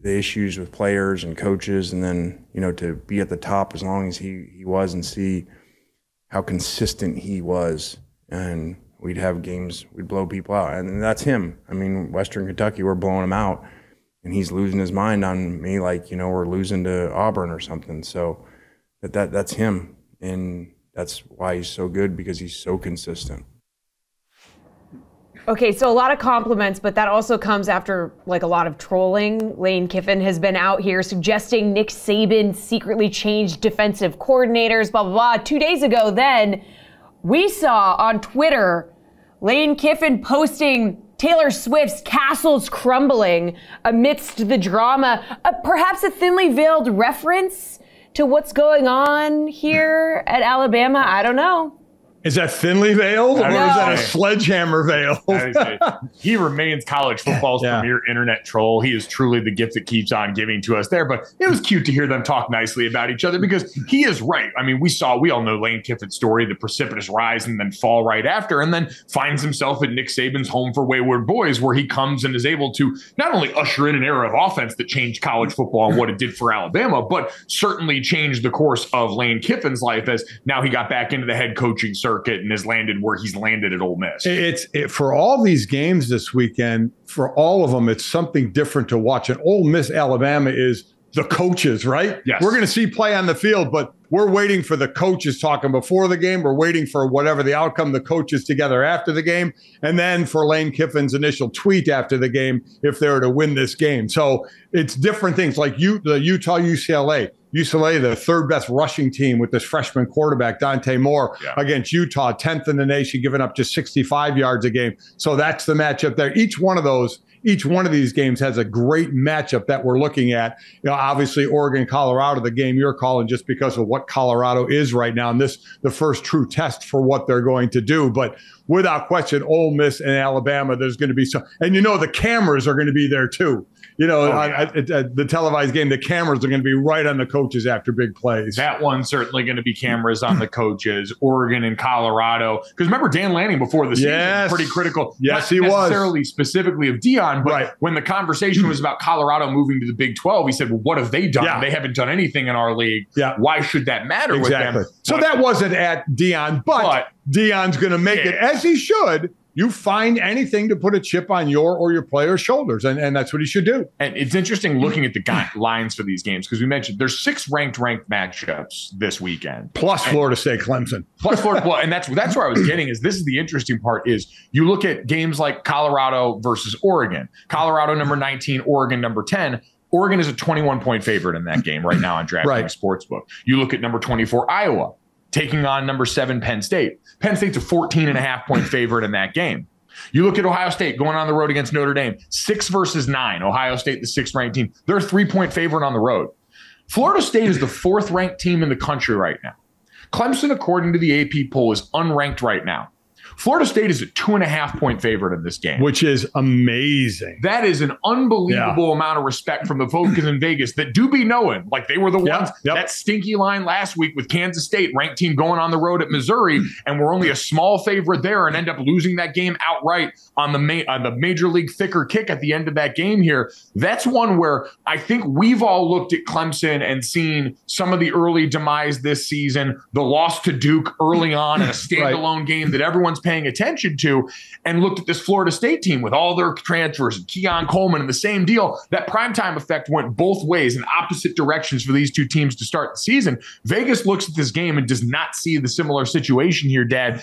Speaker 10: the issues with players and coaches, and then you know to be at the top as long as he he was, and see how consistent he was, and we'd have games we'd blow people out, and that's him. I mean, Western Kentucky, we're blowing him out, and he's losing his mind on me, like you know we're losing to Auburn or something. So that that that's him, and that's why he's so good because he's so consistent.
Speaker 2: Okay, so a lot of compliments, but that also comes after like a lot of trolling. Lane Kiffin has been out here suggesting Nick Saban secretly changed defensive coordinators, blah, blah, blah. Two days ago, then, we saw on Twitter Lane Kiffin posting Taylor Swift's Castles Crumbling amidst the drama, uh, perhaps a thinly veiled reference to what's going on here at Alabama. I don't know.
Speaker 3: Is that thinly veiled, or is that a sledgehammer veil?
Speaker 1: he remains college *laughs* football's
Speaker 3: Yeah.
Speaker 1: premier internet troll. He is truly the gift that keeps on giving to us there. But it was cute to hear them talk nicely about each other because he is right. I mean, we saw, we all know Lane Kiffin's story, the precipitous rise and then fall right after, and then finds himself at Nick Saban's home for wayward boys, where he comes and is able to not only usher in an era of offense that changed college football and what it did for Alabama, but certainly changed the course of Lane Kiffin's life as now he got back into the head coaching circuit and has landed where he's landed at Ole Miss.
Speaker 3: It's it, for all these games this weekend. For all of them, it's something different to watch. And Ole Miss Alabama is the coaches, right?
Speaker 1: Yes.
Speaker 3: We're going to see play on the field, but we're waiting for the coaches talking before the game. We're waiting for whatever the outcome the coaches together after the game, and then for Lane Kiffin's initial tweet after the game if they were to win this game. So it's different things like you, the Utah UCLA. UCLA, the third best rushing team with this freshman quarterback, Dante Moore, against Utah, 10th in the nation, giving up just 65 yards a game. So that's the matchup there. Each one of those, each one of these games has a great matchup that we're looking at. You know, obviously Oregon, Colorado, the game you're calling just because of what Colorado is right now, and this the first true test for what they're going to do. But without question, Ole Miss and Alabama, there's going to be some, and you know the cameras are going to be there too. You know,
Speaker 1: Oh,
Speaker 3: on-
Speaker 1: yeah.
Speaker 3: at, at uh, the televised game, the cameras are going to be right on the coaches after big plays.
Speaker 1: That one's certainly going to be cameras on the coaches, Oregon and Colorado. Because remember Dan Lanning before the season,
Speaker 3: Yes.
Speaker 1: pretty critical.
Speaker 3: Yes, he was.
Speaker 1: necessarily specifically of Deion, but
Speaker 3: Right.
Speaker 1: when the conversation was about Colorado moving to the Big Twelve, he said, "Well, what have they done?
Speaker 3: Yeah.
Speaker 1: They haven't done anything in our league.
Speaker 3: Yeah.
Speaker 1: Why should that matter
Speaker 3: Exactly.
Speaker 1: with them?"
Speaker 3: So
Speaker 1: But-
Speaker 3: that wasn't at Deion, but,
Speaker 1: But-
Speaker 3: Deion's going to make it
Speaker 1: Yeah.
Speaker 3: as as he should, you find anything to put a chip on your or your player's shoulders, and, and that's what he should do.
Speaker 1: And it's interesting looking at the guy, lines for these games because we mentioned there's six ranked ranked matchups this weekend,
Speaker 3: plus
Speaker 1: and,
Speaker 3: Florida State, Clemson,
Speaker 1: plus Florida. *laughs* well, and that's that's where I was getting is this is the interesting part is you look at games like Colorado versus Oregon, Colorado number 19, Oregon number 10. Oregon is a 21 point favorite in that game right now on *laughs* DraftKings right. Sportsbook. You look at number 24 Iowa taking on number seven Penn State. Penn State's a 14 and a half point favorite in that game. You look at Ohio State going on the road against Notre Dame, six versus nine. Ohio State, the sixth ranked team. They're a three point favorite on the road. Florida State is the fourth ranked team in the country right now. Clemson, according to the AP poll, is unranked right now. Florida State is a two and a half point favorite in this game,
Speaker 3: which is amazing.
Speaker 1: That is an unbelievable yeah. amount of respect from the folks in *clears throat* Vegas that do be knowing. Like they were the yep, ones yep. that stinky line last week with Kansas State, ranked team going on the road at Missouri, and we're only a small favorite there, and end up losing that game outright on the ma- on the major league thicker kick at the end of that game. Here, that's one where I think we've all looked at Clemson and seen some of the early demise this season, the loss to Duke early on in a *laughs* standalone right. game that everyone's paying attention to and looked at this Florida State team with all their transfers and Keon Coleman and the same deal. That primetime effect went both ways in opposite directions for these two teams to start the season. Vegas looks at this game and does not see the similar situation here, Dad.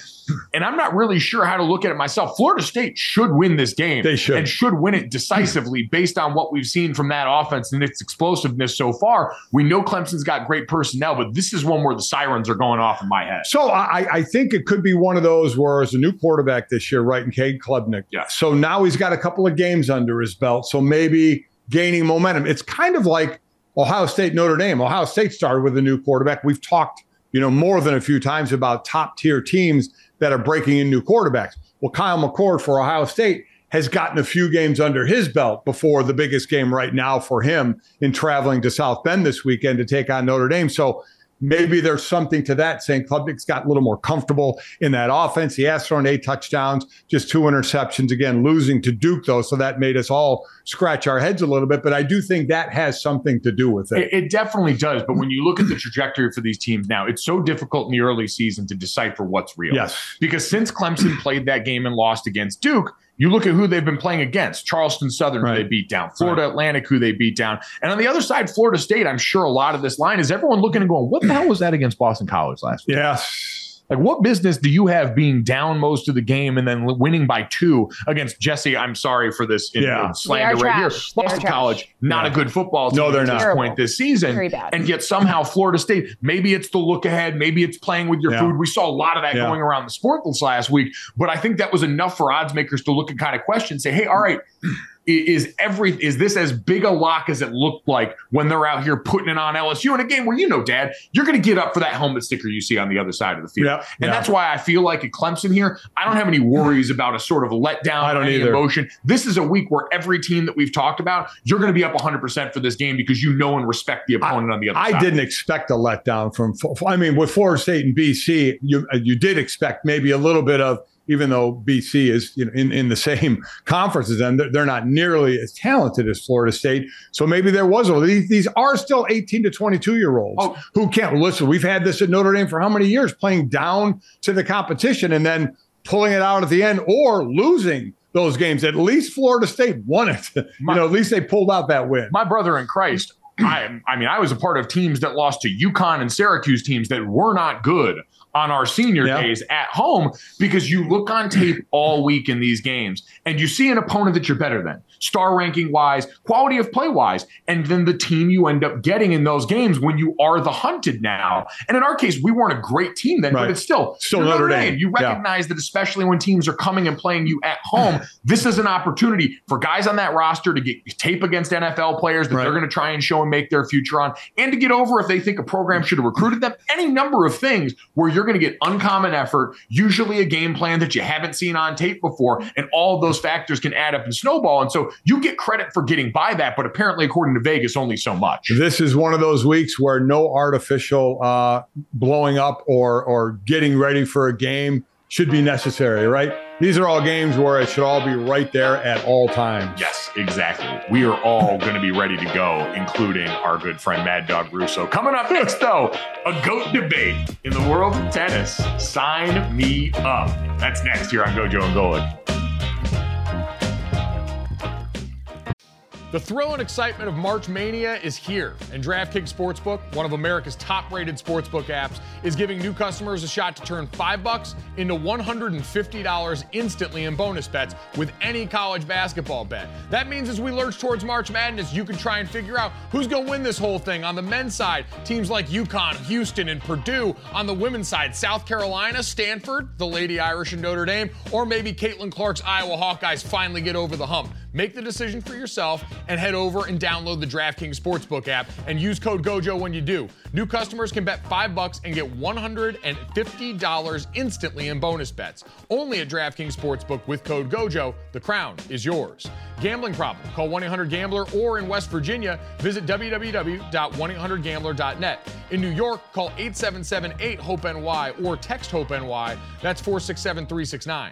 Speaker 1: And I'm not really sure how to look at it myself. Florida State should win this game.
Speaker 3: They should.
Speaker 1: And should win it decisively based on what we've seen from that offense and its explosiveness so far. We know Clemson's got great personnel, but this is one where the sirens are going off in my head.
Speaker 3: So I, I think it could be one of those where a new quarterback this year, right? And Cade Klubnik.
Speaker 1: Yeah.
Speaker 3: So now he's got a couple of games under his belt. So maybe gaining momentum. It's kind of like Ohio State, Notre Dame. Ohio State started with a new quarterback. We've talked, you know, more than a few times about top tier teams that are breaking in new quarterbacks. Well, Kyle McCord for Ohio State has gotten a few games under his belt before the biggest game right now for him in traveling to South Bend this weekend to take on Notre Dame. So maybe there's something to that saying Klubnik's got a little more comfortable in that offense. He has thrown eight touchdowns, just two interceptions again, losing to Duke though. So that made us all scratch our heads a little bit. But I do think that has something to do with it.
Speaker 1: It, it definitely does. But when you look at the trajectory for these teams now, it's so difficult in the early season to decipher what's real.
Speaker 3: Yes.
Speaker 1: Because since Clemson played that game and lost against Duke, you look at who they've been playing against Charleston Southern, right. who they beat down, Florida right. Atlantic, who they beat down. And on the other side, Florida State, I'm sure a lot of this line is everyone looking and going, what the hell was that against Boston College last week?
Speaker 3: Yes.
Speaker 1: Like, what business do you have being down most of the game and then winning by two against Jesse? I'm sorry for this in,
Speaker 3: yeah.
Speaker 1: in slander right here. Boston College, not yeah. a good football team
Speaker 3: no, they're
Speaker 1: at this point this season. And yet somehow Florida State, maybe it's the look ahead, maybe it's playing with your yeah. food. We saw a lot of that yeah. going around the sport this last week, but I think that was enough for odds makers to look and kind of question, say, hey, all right is every is this as big a lock as it looked like when they're out here putting it on LSU in a game where you know, Dad, you're going to get up for that helmet sticker you see on the other side of the field,
Speaker 3: yep,
Speaker 1: and
Speaker 3: yep.
Speaker 1: that's why I feel like at Clemson here, I don't have any worries about a sort of letdown.
Speaker 3: I don't either.
Speaker 1: Emotion. This is a week where every team that we've talked about, you're going to be up 100 percent for this game because you know and respect the opponent
Speaker 3: I,
Speaker 1: on the other
Speaker 3: I
Speaker 1: side.
Speaker 3: I didn't expect a letdown from. I mean, with Florida State and BC, you you did expect maybe a little bit of even though BC is you know, in, in the same *laughs* conference as them, they're not nearly as talented as Florida State. So maybe there was a these, these are still 18 to 22 year olds
Speaker 1: oh.
Speaker 3: who can't listen. We've had this at Notre Dame for how many years, playing down to the competition and then pulling it out at the end or losing those games. At least Florida State won it. *laughs* My, you know, at least they pulled out that win.
Speaker 1: My brother in Christ. I, I mean, I was a part of teams that lost to UConn and Syracuse teams that were not good on our senior yep. days at home because you look on tape all week in these games and you see an opponent that you're better than, star ranking wise, quality of play wise, and then the team you end up getting in those games when you are the hunted now. And in our case, we weren't a great team then, right. but it's still
Speaker 3: still Notre Dame. Dame.
Speaker 1: You recognize yeah. that especially when teams are coming and playing you at home, *laughs* this is an opportunity for guys on that roster to get tape against NFL players that right. they're going to try and show and make their future on, and to get over if they think a program should have recruited them. Any number of things where you're going to get uncommon effort, usually a game plan that you haven't seen on tape before, and all those factors can add up and snowball. And so you get credit for getting by that, but apparently, according to Vegas, only so much.
Speaker 3: This is one of those weeks where no artificial uh, blowing up or or getting ready for a game should be necessary, right? these are all games where it should all be right there at all times.
Speaker 1: Yes, exactly. We are all *laughs* going to be ready to go, including our good friend Mad Dog Russo. Coming up next, though, a GOAT debate in the world of tennis. Sign me up. That's next here on Gojo and Golic.
Speaker 5: The thrill and excitement of March Mania is here, and DraftKings Sportsbook, one of America's top-rated sportsbook apps, is giving new customers a shot to turn 5 bucks into $150 instantly in bonus bets with any college basketball bet. That means as we lurch towards March Madness, you can try and figure out who's going to win this whole thing. On the men's side, teams like UConn, Houston, and Purdue. On the women's side, South Carolina, Stanford, the Lady Irish, and Notre Dame, or maybe Caitlin Clark's Iowa Hawkeyes finally get over the hump. Make the decision for yourself and head over and download the DraftKings Sportsbook app and use code GOJO when you do. New customers can bet 5 bucks and get $150 instantly in bonus bets. Only at DraftKings Sportsbook with code GOJO. The crown is yours. Gambling problem? Call 1-800-GAMBLER or in West Virginia, visit www.1800gambler.net. In New York, call 877-8-HOPE-NY or text HOPE-NY. That's 467-369.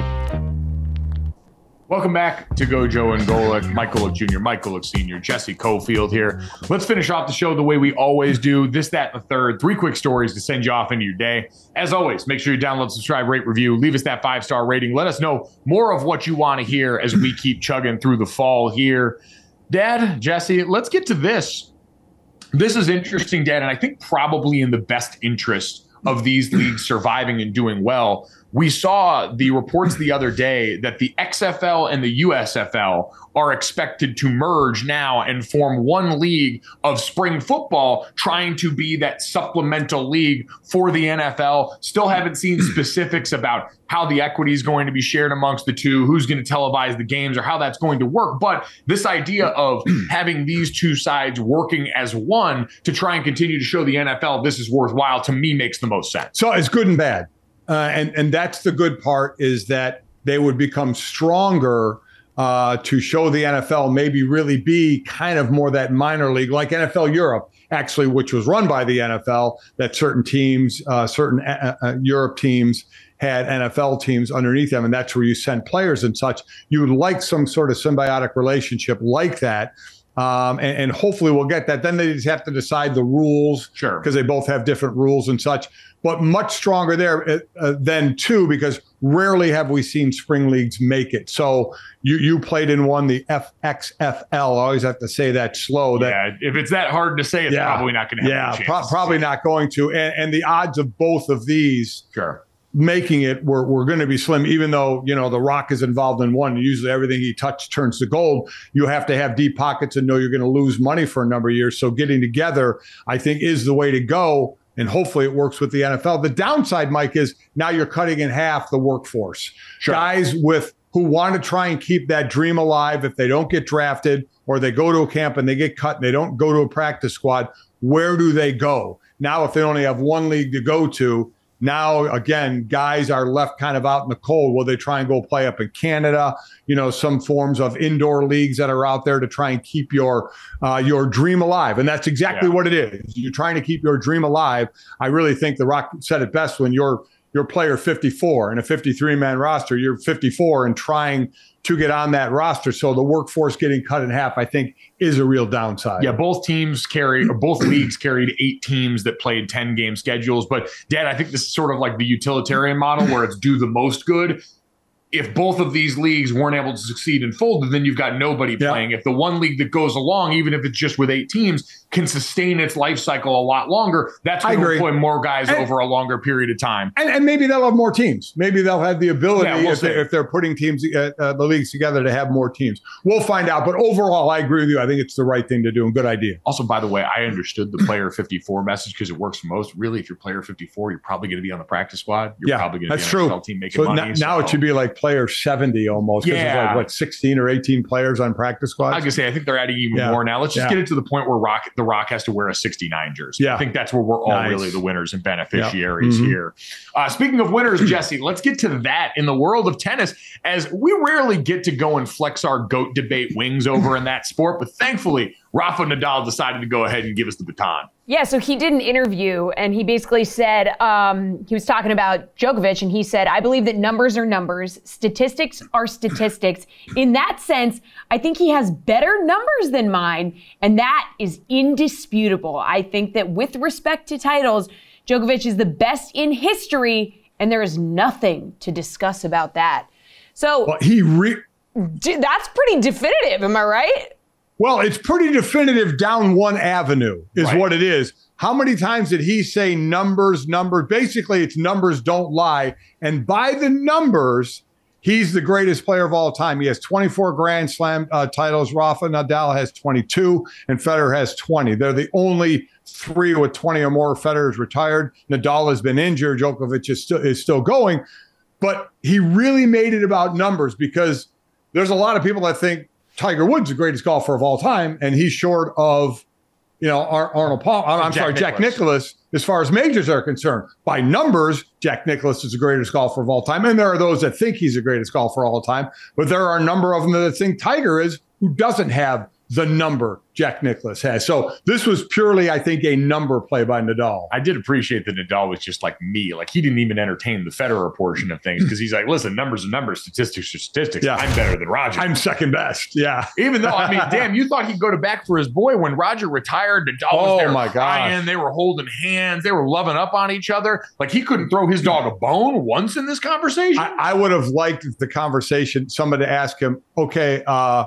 Speaker 1: Welcome back to Gojo and Golic. Michael Golic Jr., Michael Golic Sr., Jesse Cofield here. Let's finish off the show the way we always do. This, that, and the third. Three quick stories to send you off into your day. As always, make sure you download, subscribe, rate, review. Leave us that five star rating. Let us know more of what you want to hear as we keep chugging through the fall here. Dad, Jesse, let's get to this. This is interesting, Dad, and I think probably in the best interest of these leagues surviving and doing well we saw the reports the other day that the XFL and the USFL are expected to merge now and form one league of spring football, trying to be that supplemental league for the NFL. Still haven't seen hmm. specifics about how the equity is going to be shared amongst the two, who's going to televise the games, or how that's going to work. But this idea of hmm. having these two sides working as one to try and continue to show the NFL this is worthwhile to me makes the most sense.
Speaker 3: So it's good and bad. Uh, and and that's the good part is that they would become stronger uh, to show the NFL maybe really be kind of more that minor league like NFL Europe actually, which was run by the NFL. That certain teams, uh, certain uh, uh, Europe teams had NFL teams underneath them, and that's where you sent players and such. You would like some sort of symbiotic relationship like that. Um, and, and, hopefully we'll get that. Then they just have to decide the rules,
Speaker 1: sure,
Speaker 3: because they both have different rules and such but much stronger there uh, uh, than two because rarely have we seen spring leagues make it. So you you played in one, the FXFL. I always have to say that slow. That,
Speaker 1: yeah, if it's that hard to say, it's yeah, probably not going to
Speaker 3: Yeah, pro- probably not going to. And, and the odds of both of these.
Speaker 1: Sure
Speaker 3: making it we're, we're going to be slim even though you know the rock is involved in one usually everything he touches turns to gold you have to have deep pockets and know you're going to lose money for a number of years so getting together i think is the way to go and hopefully it works with the NFL. The downside, Mike, is now you're cutting in half the workforce. Sure. Guys with who want to try and keep that dream alive if they don't get drafted or they go to a camp and they get cut and they don't go to a practice squad, where do they go? Now, if they only have one league to go to, now, again, guys are left kind of out in the cold. Will they try and go play up in Canada? You know, some forms of indoor leagues that are out there to try and keep your uh, your dream alive, and that's exactly yeah. what it is. You're trying to keep your dream alive. I really think the Rock said it best when you're your player 54 in a 53 man roster. You're 54 and trying to get on that roster. So the workforce getting cut in half, I think, is a real downside.
Speaker 1: Yeah, both teams carried, or both *clears throat* leagues carried eight teams that played 10 game schedules. But, Dad, I think this is sort of like the utilitarian model where it's do the most good if both of these leagues weren't able to succeed and folded, then you've got nobody yeah. playing. If the one league that goes along, even if it's just with eight teams, can sustain its life cycle a lot longer, that's going to employ more guys and, over a longer period of time.
Speaker 3: And, and, maybe they'll have more teams. Maybe they'll have the ability yeah, we'll if, they, they're putting teams, uh, uh, the leagues together to have more teams. We'll find out. But overall, I agree with you. I think it's the right thing to do and good idea.
Speaker 1: Also, by the way, I understood the player 54 message because it works for most. Really, if you're player 54, you're probably going to be on the practice squad. You're
Speaker 3: yeah,
Speaker 1: probably going to
Speaker 3: be
Speaker 1: on
Speaker 3: true.
Speaker 1: team making
Speaker 3: so
Speaker 1: money.
Speaker 3: Now, so. it should be like player 70 almost.
Speaker 1: Yeah.
Speaker 3: like, what, 16 or 18 players on practice squads?
Speaker 1: I was gonna say, I think they're adding even
Speaker 3: Yeah.
Speaker 1: more now. Let's just
Speaker 3: Yeah.
Speaker 1: get it to the point where Rock, the Rock has to wear a 69 jersey.
Speaker 3: Yeah.
Speaker 1: I think that's where we're all
Speaker 3: Nice.
Speaker 1: really the winners and beneficiaries.
Speaker 3: Mhm.
Speaker 1: here. Uh, speaking of winners, Jesse, let's get to that in the world of tennis, as we rarely get to go and flex our goat debate wings over in that sport, but thankfully, Rafa Nadal decided to go ahead and give us the baton.
Speaker 2: Yeah, so he did an interview and he basically said um, he was talking about Djokovic and he said, I believe that numbers are numbers, statistics are statistics. In that sense, I think he has better numbers than mine, and that is indisputable. I think that with respect to titles, Djokovic is the best in history, and there is nothing to discuss about that. So
Speaker 3: Well, he re-
Speaker 2: d- that's pretty definitive, am I right?
Speaker 3: Well, it's pretty definitive down one avenue, is
Speaker 1: Right.
Speaker 3: what it is. How many times did he say numbers, numbers? Basically, it's numbers don't lie. And by the numbers, he's the greatest player of all time. He has 24 Grand Slam uh, titles. Rafa Nadal has 22, and Federer has 20. They're the only three with 20 or more. Federer's retired. Nadal has been injured. Djokovic is still, is still going. But he really made it about numbers because there's a lot of people that think Tiger Woods is the greatest golfer of all time, and he's short of, you know, Ar- Arnold Paul. I'm,
Speaker 1: Jack
Speaker 3: sorry, Jack
Speaker 1: Nicklaus.
Speaker 3: Nicklaus. As far as majors are concerned, by numbers, Jack Nicklaus is the greatest golfer of all time, and there are those that think he's the greatest golfer of all time. But there are a number of them that think Tiger is, who doesn't have the number Jack Nicklaus has. So this was purely, I think, a number play by Nadal.
Speaker 1: I did appreciate that Nadal was just like me. Like he didn't even entertain the Federer portion of things because he's like, listen, numbers are numbers, statistics are statistics.
Speaker 3: Yeah.
Speaker 1: I'm better than Roger.
Speaker 3: I'm second best. Yeah.
Speaker 1: Even though, I mean, *laughs* damn, you thought he'd go to back for his boy when Roger retired. Nadal
Speaker 3: Oh,
Speaker 1: was there
Speaker 3: my
Speaker 1: crying. They were holding hands. They were loving up on each other. Like he couldn't throw his dog a bone once in this conversation.
Speaker 3: I, I would have liked the conversation, somebody to ask him, okay, uh,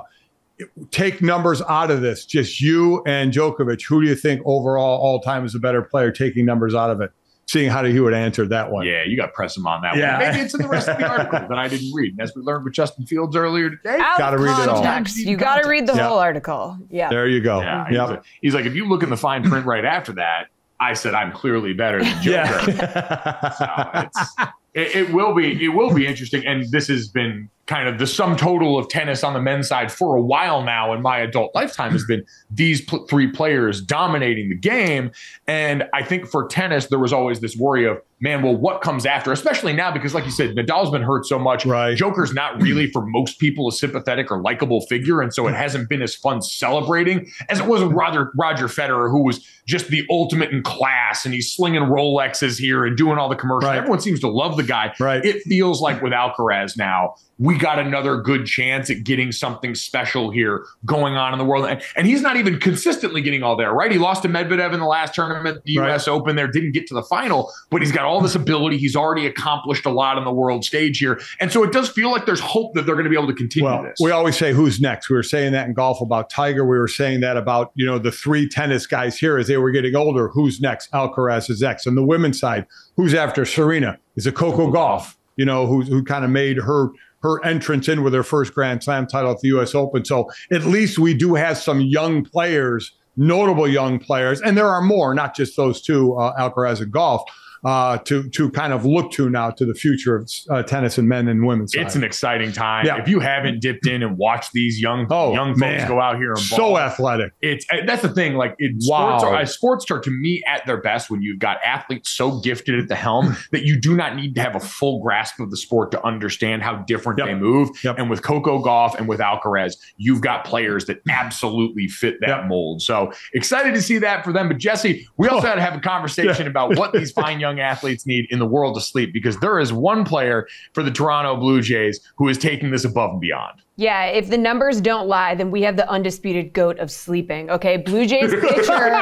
Speaker 3: take numbers out of this, just you and Djokovic. Who do you think overall all time is a better player taking numbers out of it? Seeing how do he would answer that one.
Speaker 1: yeah, you got to press him on that
Speaker 3: Yeah.
Speaker 1: one. Maybe it's in the rest of the *laughs* article that I didn't read. And as we learned with Justin Fields earlier today,
Speaker 2: Out
Speaker 3: Gotta
Speaker 2: of
Speaker 3: read it all.
Speaker 2: context. You got to read the
Speaker 3: Yeah.
Speaker 2: whole article. Yeah.
Speaker 3: There you go.
Speaker 1: Yeah, he's,
Speaker 3: Yep.
Speaker 1: like, he's like, if you look in the fine print right after that, I said I'm clearly better than Joker.
Speaker 3: Yeah. *laughs*
Speaker 1: So it's, it, it will be it will be interesting, and this has been kind of the sum total of tennis on the men's side for a while now in my adult lifetime has been these pl- three players dominating the game, and I think for tennis there was always this worry of man, well, what comes after? Especially now because, like you said, Nadal's been hurt so much.
Speaker 3: Right.
Speaker 1: Joker's not really for most people a sympathetic or likable figure, and so it hasn't been as fun celebrating as it was with Roger Roger Federer, who was just the ultimate in class, and he's slinging Rolexes here and doing all the commercials.
Speaker 3: Right.
Speaker 1: Everyone seems to love the guy.
Speaker 3: Right.
Speaker 1: It feels like with Alcaraz now, we got another good chance at getting something special here going on in the world. And, and he's not even consistently getting all there, right? He lost to Medvedev in the last tournament, the
Speaker 3: Right.
Speaker 1: US Open there, didn't get to the final, but he's got all this ability. He's already accomplished a lot on the world stage here. And so it does feel like there's hope that they're going to be able to continue
Speaker 3: Well,
Speaker 1: this.
Speaker 3: we always say who's next. We were saying that in Gauff about Tiger. We were saying that about you know the three tennis guys here as they were getting older. Who's next? Alcaraz is next. On the women's side, who's after Serena? Is it Coco Gauff? You know who who kind of made her her entrance in with her first Grand Slam title at the U.S. Open. So at least we do have some young players, notable young players, and there are more, not just those two, uh, Alcaraz and golf. Uh, to to kind of look to now to the future of uh, tennis and men and women's.
Speaker 1: it's
Speaker 3: side.
Speaker 1: an exciting time.
Speaker 3: Yeah.
Speaker 1: If you haven't dipped in and watched these young
Speaker 3: Oh,
Speaker 1: young folks
Speaker 3: man.
Speaker 1: go out here and
Speaker 3: so
Speaker 1: ball,
Speaker 3: athletic.
Speaker 1: it's uh, that's the thing. Like it,
Speaker 3: Wow.
Speaker 1: sports, are, sports are to me at their best when you've got athletes so gifted at the helm *laughs* that you do not need to have a full grasp of the sport to understand how different
Speaker 3: Yep.
Speaker 1: they move.
Speaker 3: Yep.
Speaker 1: And with Coco Gauff and with Alcaraz, you've got players that absolutely fit that
Speaker 3: Yep.
Speaker 1: mold. So excited to see that for them. But Jesse, we also had to have a conversation *laughs* about what these fine young athletes need in the world to sleep because there is one player for the Toronto Blue Jays who is taking this above and beyond.
Speaker 2: Yeah, if the numbers don't lie, then we have the undisputed goat of sleeping. Okay, Blue Jays *laughs* pitcher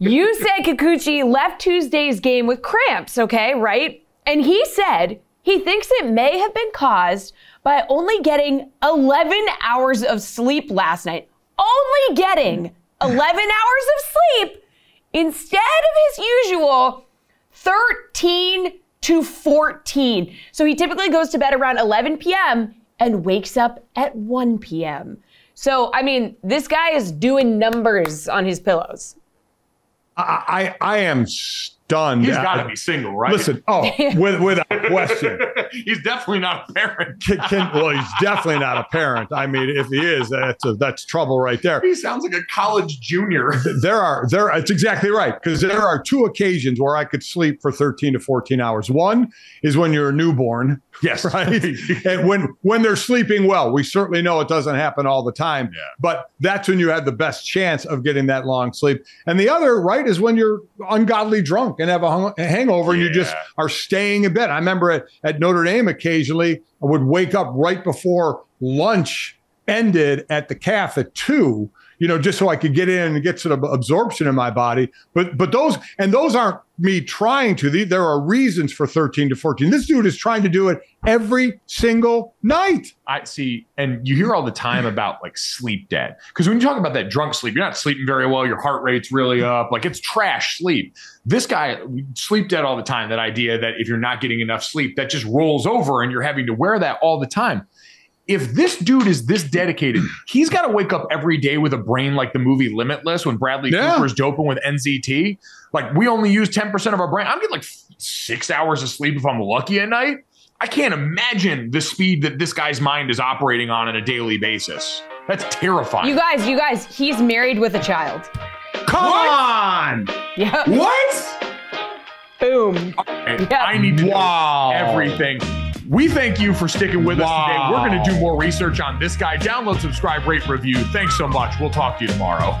Speaker 2: Yusei Kikuchi left Tuesday's game with cramps. Okay, right? And he said he thinks it may have been caused by only getting 11 hours of sleep last night. Only getting 11 hours of sleep instead of his usual 13 to 14. So he typically goes to bed around 11 p.m. and wakes up at 1 p.m. So, I mean, this guy is doing numbers on his pillows.
Speaker 3: I, I I am stunned.
Speaker 1: He's got to be single, right?
Speaker 3: Listen, oh, *laughs* with, without question. *laughs*
Speaker 1: he's definitely not a parent.
Speaker 3: Can, can, well, he's definitely not a parent. I mean, if he is, that's a, that's trouble right there.
Speaker 1: He sounds like a college junior.
Speaker 3: There are there. It's exactly right because there are two occasions where I could sleep for 13 to 14 hours. One is when you're a newborn. *laughs*
Speaker 1: Yes,
Speaker 3: right. *laughs* and when when they're sleeping well, we certainly know it doesn't happen all the time.
Speaker 1: Yeah.
Speaker 3: But that's when you have the best chance of getting that long sleep. And the other, right, is when you're ungodly drunk and have a, hung- a hangover and you just are staying in bed. I remember at, at Notre Dame occasionally I would wake up right before lunch ended at the calf at two, you know, just so I could get in and get of absorption in my body. But but those and those aren't me trying to. The- There are reasons for 13 to 14. This dude is trying to do it every single night.
Speaker 1: I see, and you hear all the time about like sleep debt. Because when you talk about that drunk sleep, you're not sleeping very well. Your heart rate's really up. Like it's trash sleep. This guy sleep debt all the time. That idea that if you're not getting enough sleep, that just rolls over, and you're having to wear that all the time. If this dude is this dedicated, he's got to wake up every day with a brain like the movie Limitless when Bradley
Speaker 3: Yeah.
Speaker 1: Cooper's doping with NZT. Like we only use 10% of our brain. I'm getting like six hours of sleep if I'm lucky at night. I can't imagine the speed that this guy's mind is operating on on a daily basis. That's terrifying.
Speaker 2: You guys, you guys, he's married with a child.
Speaker 1: Come on!
Speaker 2: Yeah.
Speaker 1: What?
Speaker 2: Boom.
Speaker 1: I need to
Speaker 3: Wow.
Speaker 1: everything. We thank you for sticking with us today. We're going to do more research on this guy. Download, subscribe, rate, review. Thanks so much. We'll talk to you tomorrow.